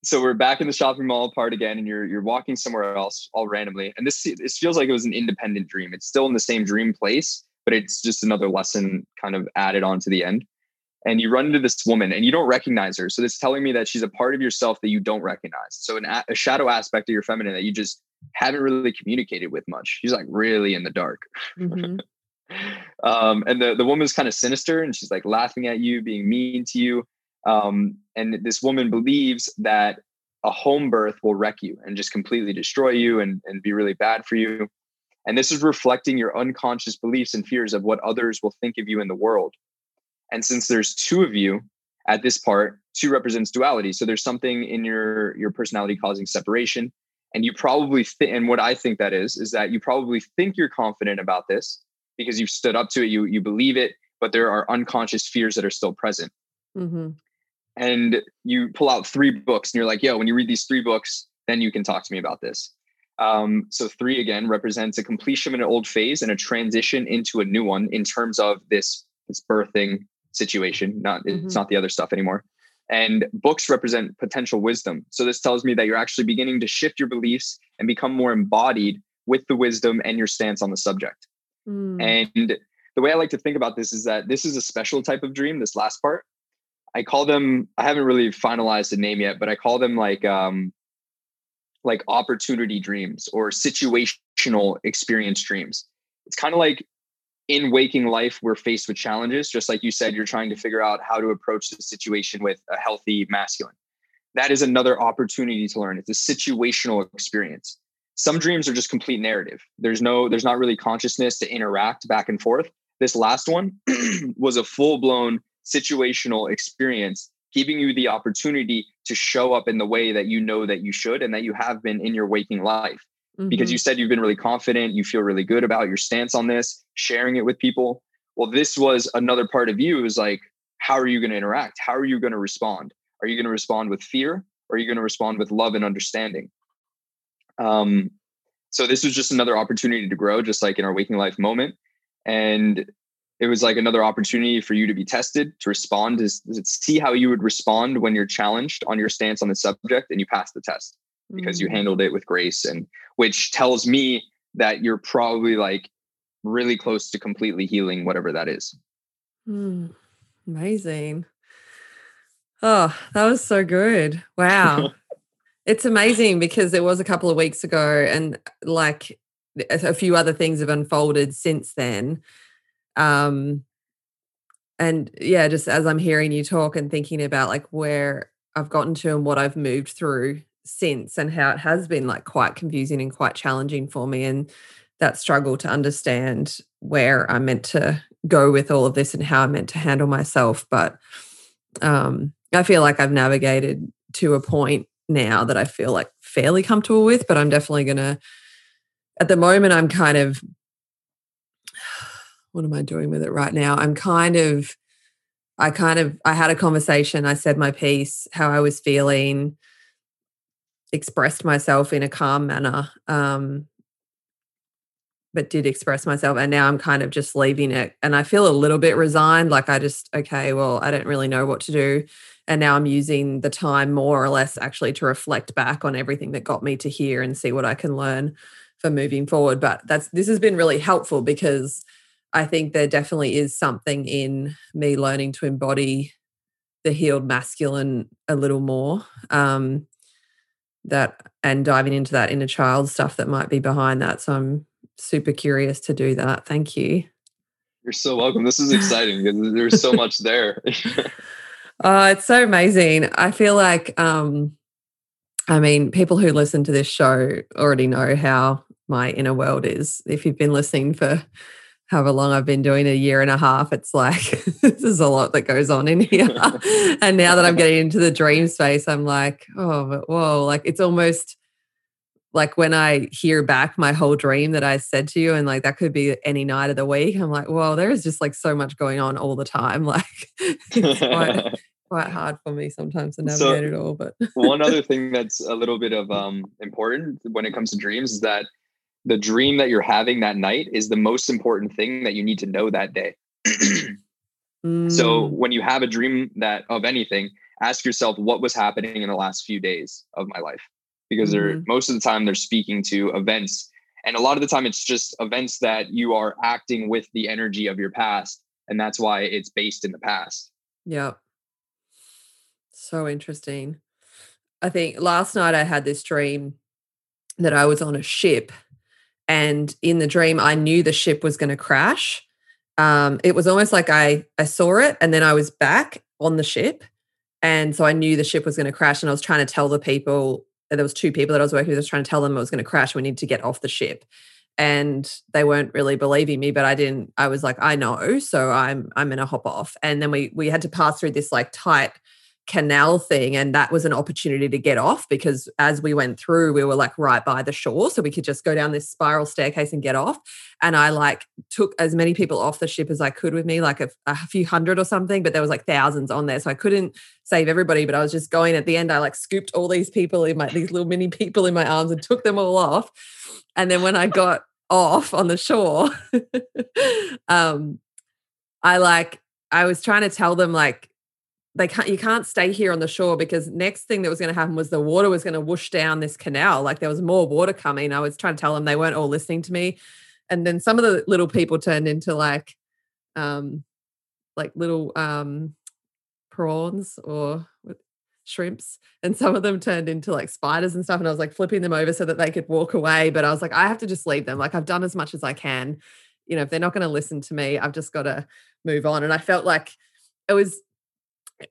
so we're back in the shopping mall part again, and you're you're walking somewhere else all randomly. And this this feels like it was an independent dream. It's still in the same dream place, but it's just another lesson kind of added on to the end. And you run into this woman, and you don't recognize her. So this telling me that she's a part of yourself that you don't recognize. So an, a shadow aspect of your feminine that you just haven't really communicated with much. She's like really in the dark. Mm-hmm. *laughs* um, and the the woman's kind of sinister, and she's like laughing at you, being mean to you. Um, and this woman believes that a home birth will wreck you and just completely destroy you and, and be really bad for you. And this is reflecting your unconscious beliefs and fears of what others will think of you in the world. And since there's two of you at this part, two represents duality. So there's something in your your personality causing separation. And you probably think, and what I think that is, is that you probably think you're confident about this because you've stood up to it, you you believe it, but there are unconscious fears that are still present. Mm-hmm and you pull out three books and you're like, yo, when you read these three books, then you can talk to me about this. Um, so three again represents a completion of an old phase and a transition into a new one in terms of this this birthing situation. Not mm-hmm. it's not the other stuff anymore. And books represent potential wisdom. So this tells me that you're actually beginning to shift your beliefs and become more embodied with the wisdom and your stance on the subject. Mm. And the way I like to think about this is that this is a special type of dream, this last part, I call them. I haven't really finalized a name yet, but I call them like um, like opportunity dreams or situational experience dreams. It's kind of like in waking life, we're faced with challenges. Just like you said, you're trying to figure out how to approach the situation with a healthy masculine. That is another opportunity to learn. It's a situational experience. Some dreams are just complete narrative. There's no, there's not really consciousness to interact back and forth. This last one *clears throat* was a full blown situational experience giving you the opportunity to show up in the way that you know that you should and that you have been in your waking life mm-hmm. because you said you've been really confident you feel really good about your stance on this sharing it with people. Well this was another part of you is like how are you going to interact? How are you going to respond? Are you going to respond with fear or are you going to respond with love and understanding? Um so this was just another opportunity to grow just like in our waking life moment. And it was like another opportunity for you to be tested to respond to see how you would respond when you're challenged on your stance on the subject and you pass the test because mm-hmm. you handled it with grace and which tells me that you're probably like really close to completely healing whatever that is. Mm, amazing. Oh that was so good. Wow. *laughs* It's amazing because it was a couple of weeks ago and like a few other things have unfolded since then. Um and yeah just as i'm hearing you talk and thinking about like where i've gotten to and what i've moved through since and how it has been like quite confusing and quite challenging for me and that struggle to understand where i'm meant to go with all of this and how i'm meant to handle myself but um i feel like i've navigated to a point now that i feel like fairly comfortable with but i'm definitely going to at the moment i'm kind of *sighs* what am I doing with it right now? I'm kind of, I kind of, I had a conversation. I said my piece, how I was feeling, expressed myself in a calm manner, um, but did express myself. And now I'm kind of just leaving it. And I feel a little bit resigned. Like I just, okay, well, I don't really know what to do. And now I'm using the time more or less actually to reflect back on everything that got me to here and see what I can learn for moving forward. But that's, this has been really helpful because I think there definitely is something in me learning to embody the healed masculine a little more. Um, that and diving into that inner child stuff that might be behind that. So I'm super curious to do that. Thank you. You're so welcome. This is exciting because there's so much there. *laughs* oh, it's so amazing. I feel like um I mean, people who listen to this show already know how my inner world is. If you've been listening for however long I've been doing a year and a half, it's like *laughs* there's a lot that goes on in here. *laughs* and now that I'm getting into the dream space, I'm like, oh, but whoa, like it's almost like when I hear back my whole dream that I said to you, and like that could be any night of the week, I'm like, well, there is just like so much going on all the time. *laughs* Like it's quite, quite hard for me sometimes to navigate so, it all. But one other thing that's a little bit of um important when it comes to dreams is that the dream that you're having that night is the most important thing that you need to know that day. *clears throat* mm. So when you have a dream that of anything, ask yourself what was happening in the last few days of my life because mm-hmm. they're most of the time they're speaking to events and a lot of the time it's just events that you are acting with the energy of your past and that's why it's based in the past yep so interesting i think last night i had this dream that i was on a ship and in the dream i knew the ship was going to crash um, it was almost like i i saw it and then i was back on the ship and so i knew the ship was going to crash and i was trying to tell the people there was two people that I was working with. I was trying to tell them it was going to crash. We need to get off the ship, and they weren't really believing me. But I didn't. I was like, I know, so I'm I'm going to hop off. And then we we had to pass through this like tight canal thing and that was an opportunity to get off because as we went through we were like right by the shore so we could just go down this spiral staircase and get off. And i like took as many people off the ship as i could with me like a, a few hundred or something but there was like thousands on there so i couldn't save everybody but i was just going. At the end i like scooped all these people in my these little mini people in my arms and took them all off. And then when i got off on the shore *laughs* um i like i was trying to tell them like they can't you can't stay here on the shore because next thing that was going to happen was the water was going to whoosh down this canal. Like there was more water coming. I was trying to tell them they weren't all listening to me. And then some of the little people turned into like um like little um prawns or shrimps. And some of them turned into like spiders and stuff. And i was like flipping them over so that they could walk away. But i was like i have to just leave them. Like i've done as much as i can. You know if they're not going to listen to me i've just got to move on. And i felt like it was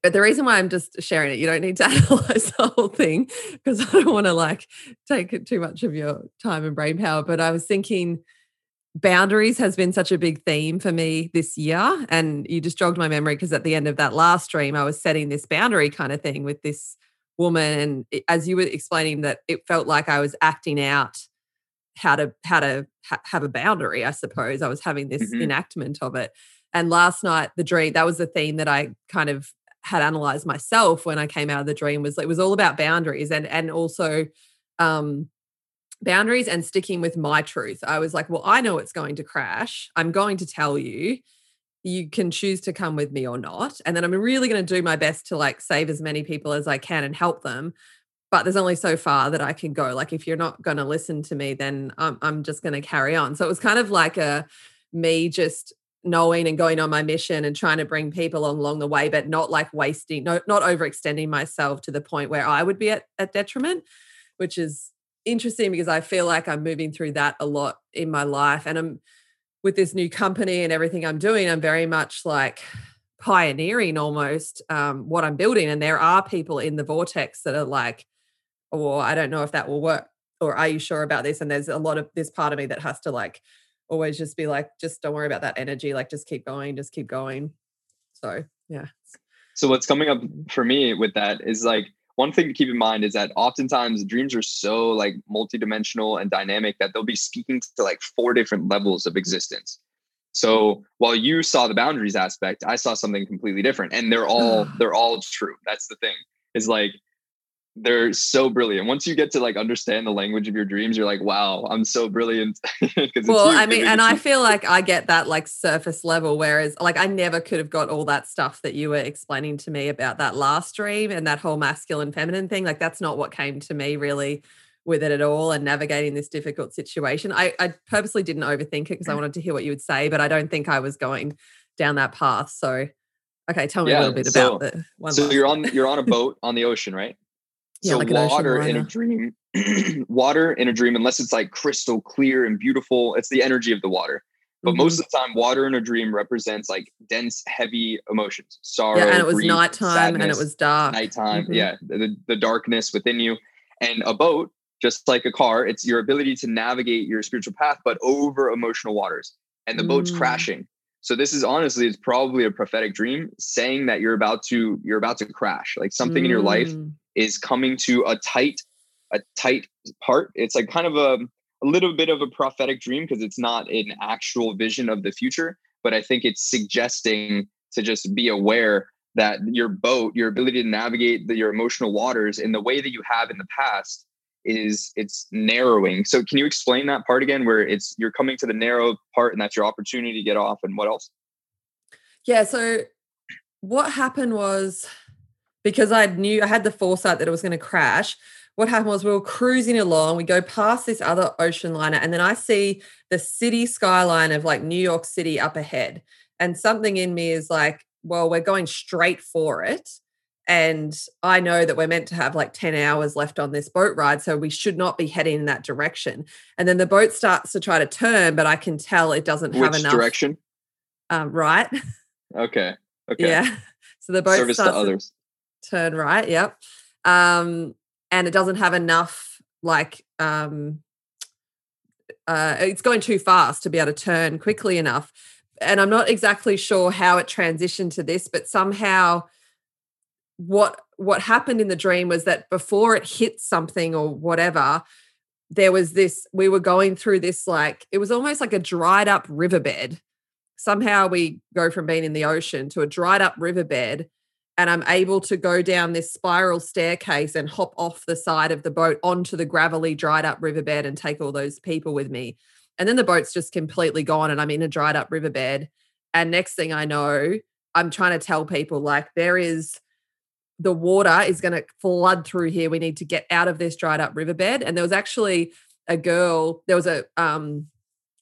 but the reason why I'm just sharing it, you don't need to *laughs* analyze the whole thing because I don't want to like take too much of your time and brain power. But I was thinking boundaries has been such a big theme for me this year. And you just jogged my memory because at the end of that last stream, I was setting this boundary kind of thing with this woman. And as you were explaining that, it felt like I was acting out how to how to ha- have a boundary. I suppose I was having this mm-hmm. enactment of it. And last night, the dream that was the theme that I kind of had analyzed myself when I came out of the dream was it was all about boundaries and and also um boundaries and sticking with my truth. I was like, well, I know it's going to crash. I'm going to tell you. You can choose to come with me or not. And then I'm really going to do my best to like save as many people as I can and help them. But there's only so far that I can go. Like if you're not going to listen to me, then I'm I'm just going to carry on. So it was kind of like a me just knowing and going on my mission and trying to bring people along the way, but not like wasting, no, not overextending myself to the point where I would be at, at detriment, which is interesting because I feel like I'm moving through that a lot in my life. And I'm with this new company and everything I'm doing, I'm very much like pioneering almost um, what I'm building. And there are people in the vortex that are like, or oh, I don't know if that will work. Or are you sure about this? And there's a lot of this part of me that has to like always just be like, just don't worry about that energy. Like, just keep going, just keep going. So, yeah. So, what's coming up for me with that is like, one thing to keep in mind is that oftentimes dreams are so like multidimensional and dynamic that they'll be speaking to like four different levels of existence. So while you saw the boundaries aspect, I saw something completely different, and they're all ah. they're all true. That's the thing. Is like they're so brilliant. Once you get to like understand the language of your dreams, you're like, wow, I'm so brilliant. *laughs* well, I mean, and I feel like I get that like surface level, whereas like I never could have got all that stuff that you were explaining to me about that last dream and that whole masculine feminine thing. Like that's not what came to me really with it at all and navigating this difficult situation. I, I purposely didn't overthink it because I mm. wanted to hear what you would say, but I don't think I was going down that path. So okay, tell me yeah, a little bit so, about the one. So you're *laughs* on you're on a boat on the ocean, right? Yeah, so like water in a dream, *clears throat* water in a dream, unless it's like crystal clear and beautiful, it's the energy of the water. But mm-hmm. most of the time, water in a dream represents like dense, heavy emotions, sorrow. Yeah, and it was grief, nighttime sadness, and it was dark. Nighttime, mm-hmm. yeah, the, the darkness within you. And a boat, just like a car, it's your ability to navigate your spiritual path, but over emotional waters. And the mm. boat's crashing. So this is honestly, it's probably a prophetic dream saying that you're about to you're about to crash. Like something mm. in your life mm is coming to a tight a tight part it's like kind of a, a little bit of a prophetic dream because it's not an actual vision of the future but i think it's suggesting to just be aware that your boat your ability to navigate the, your emotional waters in the way that you have in the past is it's narrowing. So can you explain that part again where it's you're coming to the narrow part and that's your opportunity to get off and what else? Yeah, so what happened was because I knew I had the foresight that it was going to crash. What happened was we were cruising along, we go past this other ocean liner, and then I see the city skyline of like New York City up ahead. And something in me is like, well, we're going straight for it. And I know that we're meant to have like 10 hours left on this boat ride. So we should not be heading in that direction. And then the boat starts to try to turn, but I can tell it doesn't Which have enough. direction? Um, right. *laughs* Okay. Okay. Yeah. So the boat Service starts to others. Turn right. Yep. Um, and it doesn't have enough like um uh it's going too fast to be able to turn quickly enough. And I'm not exactly sure how it transitioned to this, but somehow what what happened in the dream was that before it hit something or whatever, there was this, we were going through this like it was almost like a dried up riverbed. Somehow we go from being in the ocean to a dried up riverbed and I'm able to go down this spiral staircase and hop off the side of the boat onto the gravelly, dried up riverbed and take all those people with me. And then the boat's just completely gone and I'm in a dried up riverbed. And next thing I know, I'm trying to tell people like there is the water is going to flood through here. We need to get out of this dried up riverbed. And there was actually a girl, there was a um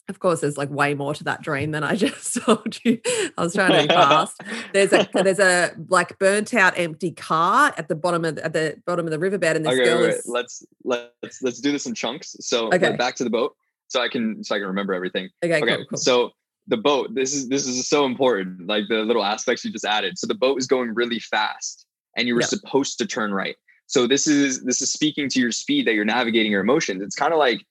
of course, there's like way more to that dream than I *laughs* just told you. I was trying to be *laughs* fast. There's a there's a like burnt out empty car at the bottom of the, at the bottom of the riverbed, and this Okay, girl wait, is let's let's let's do this in chunks. So Okay. back to the boat, so I can so I can remember everything. okay, Okay, cool, cool. so the boat. This is this is so important. Like the little aspects you just added. So the boat is going really fast, and you were Yeah. supposed to turn right. So this is this is speaking to your speed that you're navigating your emotions. It's kind of like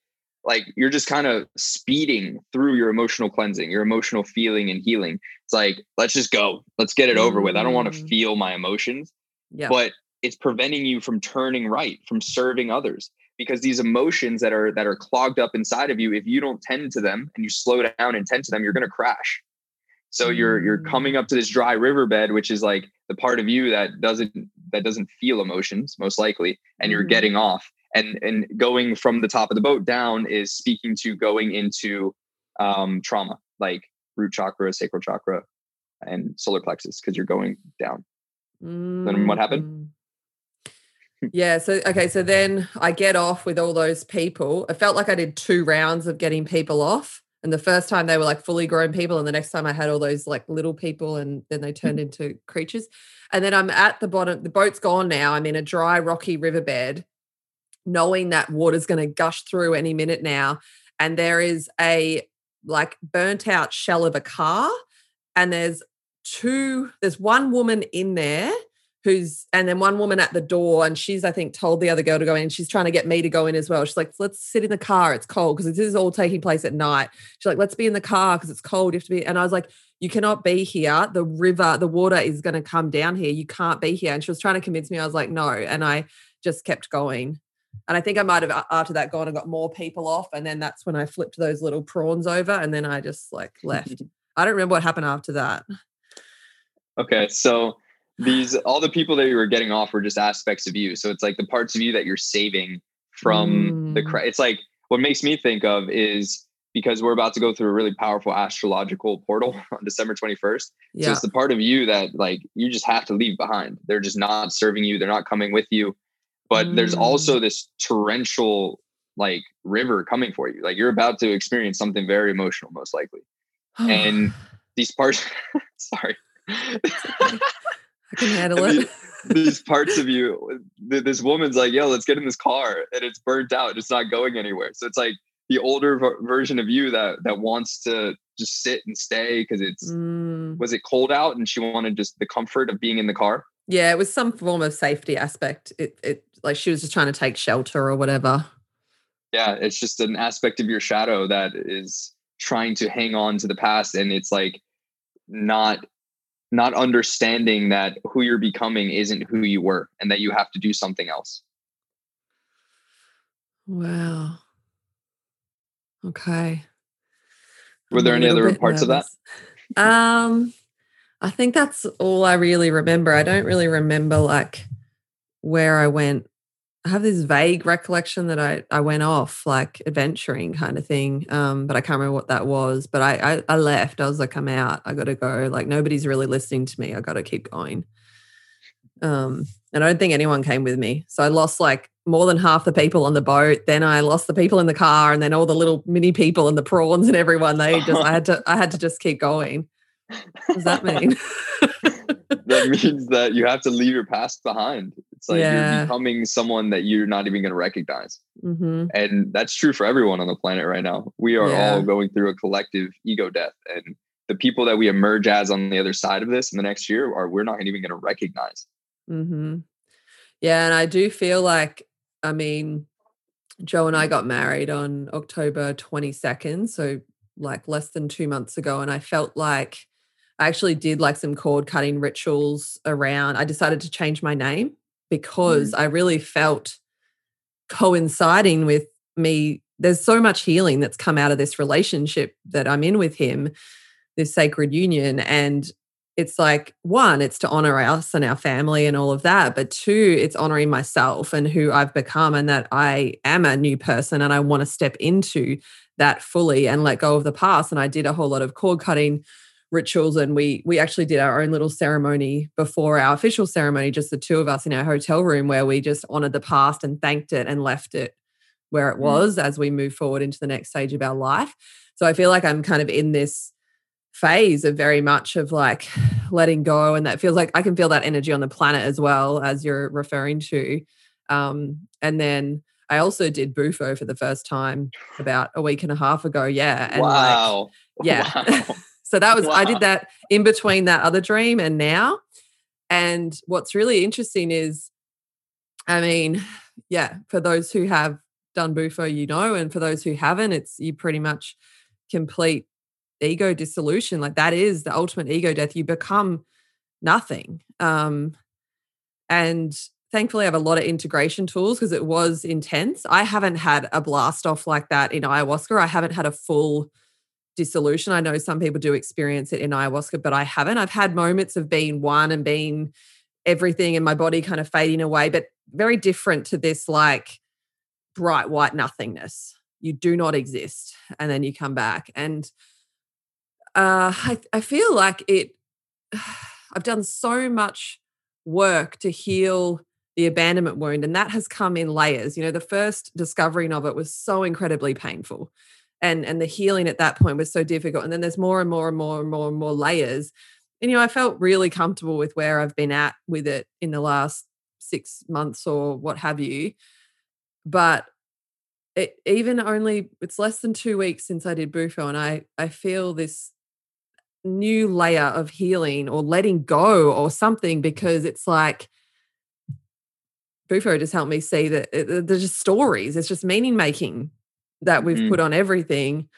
like you're just kind of speeding through your emotional cleansing, your emotional feeling and healing. It's like let's just go, let's get it over with. I don't want to Mm. feel my emotions yeah, but it's preventing you from turning right from serving others because these emotions that are that are clogged up inside of you if you don't tend to them and you slow down and tend to them you're going to crash so you're you're coming up to this dry riverbed which is like the part of you that doesn't that doesn't feel emotions most likely and you're Mhm. getting off and and going from the top of the boat down is speaking to going into um trauma like root chakra sacral chakra and solar plexus because you're going down then what happened? Mm. Yeah. So, okay. So then I get off with all those people. It felt like I did two rounds of getting people off. And the first time they were like fully grown people. And the next time I had all those like little people and then they turned into creatures. And then I'm at the bottom. The boat's gone now. I'm in a dry, rocky riverbed, knowing that water's going to gush through any minute now. And there is a like burnt out shell of a car. And there's two, there's one woman in there who's and then one woman at the door and she's i think told the other girl to go in she's trying to get me to go in as well she's like let's sit in the car it's cold because this is all taking place at night she's like let's be in the car because it's cold you have to be and i was like you cannot be here the river the water is going to come down here you can't be here and she was trying to convince me i was like no and i just kept going and i think i might have after that gone and got more people off and then that's when i flipped those little prawns over and then i just like left *laughs* i don't remember what happened after that Okay, so these all the people that you were getting off were just aspects of you. So it's like the parts of you that you're saving from the Mm. cra- it's like what makes me think of is because we're about to go through a really powerful astrological portal *laughs* on December 21st. So yeah it's the part of you that like you just have to leave behind. They're just not serving you, they're not coming with you. But there's Mm. also this torrential like river coming for you. Like you're about to experience something very emotional most likely. and *sighs* these parts *laughs* sorry I can *laughs* handle And it. the- these parts of you th- this woman's like yo let's get in this car and it's burnt out it's not going anywhere so it's like the older ver- version of you that that wants to just sit and stay because it's Mm. was it cold out and she wanted just the comfort of being in the car Yeah, it was some form of safety aspect. It, it like she was just trying to take shelter or whatever. yeah it's just an aspect of your shadow that is trying to hang on to the past and it's like not not understanding that who you're becoming isn't who you were and that you have to do something else Wow. Okay. were there any other parts of that. Um, I think that's all I really remember. I don't really remember like where I went I have this vague recollection that I, I went off like adventuring kind of thing. Um, but I can't remember what that was. But I, I, I left. I was like, I'm out. I gotta go. Like nobody's really listening to me. I gotta keep going. Um, and I don't think anyone came with me. So I lost like more than half the people on the boat. Then I lost the people in the car and then all the little mini people and the prawns and everyone. They just I had to I had to just keep going. What does that mean? *laughs* that means that you have to leave your past behind. It's like yeah. you're becoming someone that you're not even going to recognize. Mm-hmm. And that's true for everyone on the planet right now. We are yeah. all going through a collective ego death. And the people that we emerge as on the other side of this in the next year are we're not even going to recognize. Mm-hmm. Yeah. And I do feel like, I mean, Joe and I got married on October 22nd. So, like less than two months ago. And I felt like, I actually did like some cord cutting rituals around. I decided to change my name because mm. I really felt coinciding with me. There's so much healing that's come out of this relationship that I'm in with him, this sacred union. And it's like, one, it's to honor us and our family and all of that. But two, it's honoring myself and who I've become and that I am a new person and I want to step into that fully and let go of the past. And I did a whole lot of cord cutting rituals and we we actually did our own little ceremony before our official ceremony just the two of us in our hotel room where we just honored the past and thanked it and left it where it mm. was mm. as we move forward into the next stage of our life so i feel like i'm kind of in this phase of very much of like *sighs* letting go and that feels like i can feel that energy on the planet as well as you're referring to um, and then i also did bufo for the first time about a week and a half ago yeah and wow. like *laughs* yeah wow. So that was wow. I did that in between that other dream and now. And what's really interesting is, I mean, yeah, for those who have done Bufo, you know, and for those who haven't, it's you pretty much complete ego dissolution. Like that is the ultimate ego death. You become nothing. Um, and thankfully, I have a lot of integration tools because it was intense. I haven't had a blast off like that in ayahuasca. I haven't had a full dissolution. I know some people do experience it in ayahuasca, but I haven't. I've had moments of being one and being everything and my body kind of fading away, but very different to this like bright white nothingness. You do not exist. And then you come back. And uh, I, I feel like it, *sighs* I've done so much work to heal the abandonment wound, and that has come in layers. You know, the first discovering of it was so incredibly painful and and the healing at that point was so difficult and then there's more and more and more and more and more layers and you know i felt really comfortable with where i've been at with it in the last six months or what have you but it, even only it's less than two weeks since i did bufo and i i feel this new layer of healing or letting go or something because it's like bufo just helped me see that eh, it, they're just stories it's just meaning making that we've mm. put on everything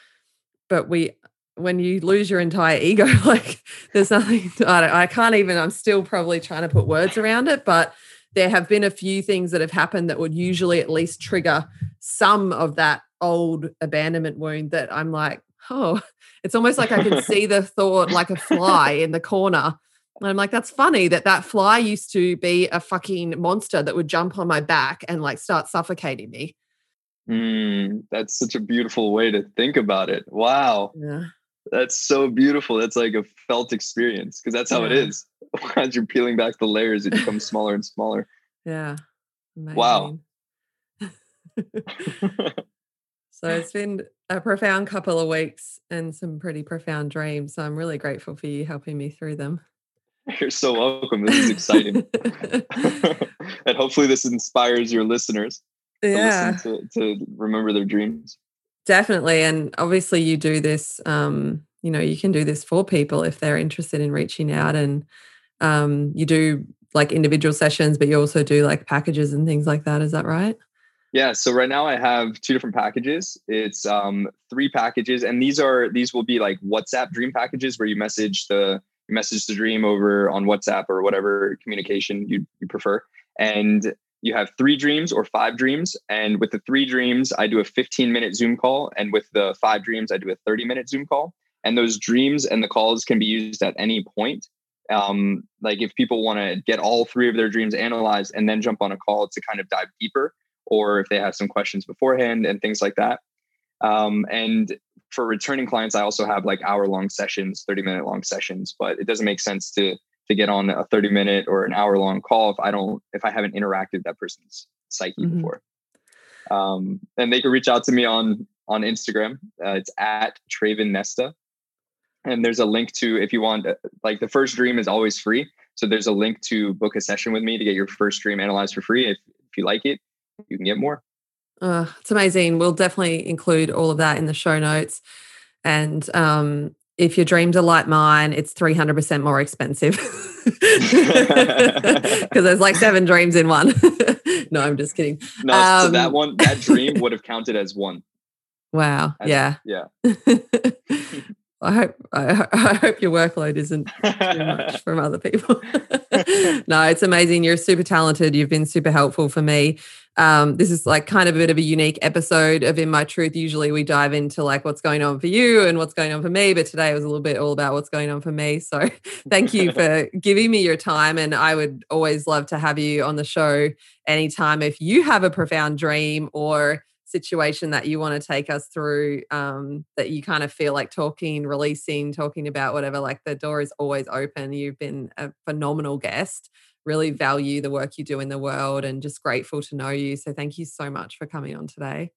but we when you lose your entire ego *laughs* like there's nothing I, I can't even i'm still probably trying to put words around it but there have been a few things that have happened that would usually at least trigger some of that old abandonment wound that i'm like oh *laughs* it's almost like i can see the thought like a fly in the corner and I'm like, that's funny that that fly used to be a fucking monster that would jump on my back and like start suffocating me. Mm, that's such a beautiful way to think about it. Wow. Yeah. That's so beautiful. That's like a felt experience because that's how yeah. it is. *laughs* As you're peeling back the layers, it becomes smaller and smaller. Yeah. Amazing. Wow. *laughs* *laughs* so it's been a profound couple of weeks and some pretty profound dreams. So I'm really grateful for you helping me through them. You're so welcome. This is exciting. and hopefully, this inspires your listeners yeah. to, to remember their dreams. Definitely. And obviously you do this, um, you know, you can do this for people if they're interested in reaching out and um, you do like individual sessions, but you also do like packages and things like that. Is that right? Yeah. So right now I have two different packages. It's um, three packages, and these are these will be like WhatsApp dream packages where you message the you message the dream over on WhatsApp or whatever communication you, you prefer. And you have three dreams or five dreams. And with the three dreams, I do a 15 minute Zoom call. And with the five dreams, I do a 30 minute Zoom call. And those dreams and the calls can be used at any point. Um, like if people want to get all three of their dreams analyzed and then jump on a call to kind of dive deeper, or if they have some questions beforehand and things like that. Um, and for returning clients, I also have like hour long sessions, 30 minute long sessions, but it doesn't make sense to to get on a 30 minute or an hour long call if I don't if I haven't interacted with that person's psyche mm-hmm. before. Um, and they can reach out to me on on Instagram. Uh, it's at Traven Nesta. And there's a link to if you want uh, like the first dream is always free. So there's a link to book a session with me to get your first dream analyzed for free. If if you like it, you can get more. Uh, it's amazing. We'll definitely include all of that in the show notes. And um, if your dreams are like mine, it's 300% more expensive *laughs* because there's like seven dreams in one. *laughs* no, I'm just kidding. No, um, so that um, one, that dream *laughs* would have counted as one. Wow. As, yeah. Yeah. I hope I, *laughs* I, hope your workload isn't too much *laughs* from other people. *laughs* no, it's amazing. You're super talented. You've been super helpful for me. Um, this is like kind of a bit of a unique episode of In My Truth. Usually we dive into like what's going on for you and what's going on for me, but today was a little bit all about what's going on for me. So thank you for giving me your time. And I would always love to have you on the show anytime if you have a profound dream or situation that you want to take us through um, that you kind of feel like talking, releasing, talking about whatever, like the door is always open. You've been a phenomenal guest. Really value the work you do in the world and just grateful to know you. So thank you so much for coming on today.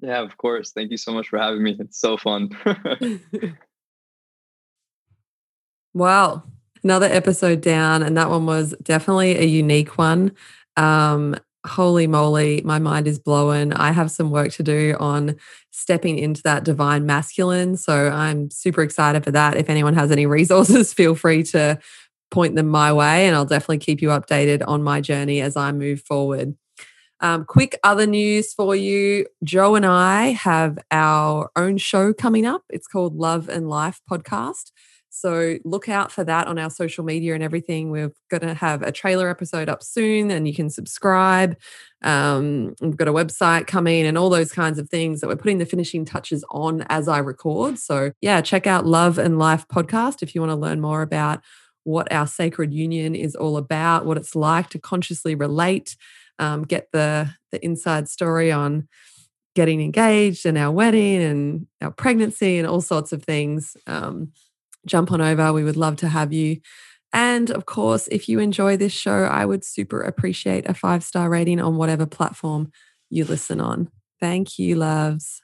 Yeah, of course. Thank you so much for having me. It's so fun. *laughs* wow. another episode down, and that one was definitely a unique one. Um, holy moly, my mind is blown. I have some work to do on stepping into that divine masculine. So I'm super excited for that. If anyone has any *laughs* resources, feel free to point them my way, and I'll definitely keep you updated on my journey as I move forward. Um, quick other news for you Joe and I have our own show coming up. It's called Love and Life Podcast. So look out for that on our social media and everything. We're going to have a trailer episode up soon and you can subscribe. Um, we've got a website coming and all those kinds of things that we're putting the finishing touches on as I record. So, yeah, check out Love and Life podcast if you want to learn more about what our sacred union is all about, what it's like to consciously relate, um, get the, the inside story on getting engaged and our wedding and our pregnancy and all sorts of things. Um, jump on over. We would love to have you. And of course, if you enjoy this show, I would super appreciate a five star rating on whatever platform you listen on. Thank you, loves.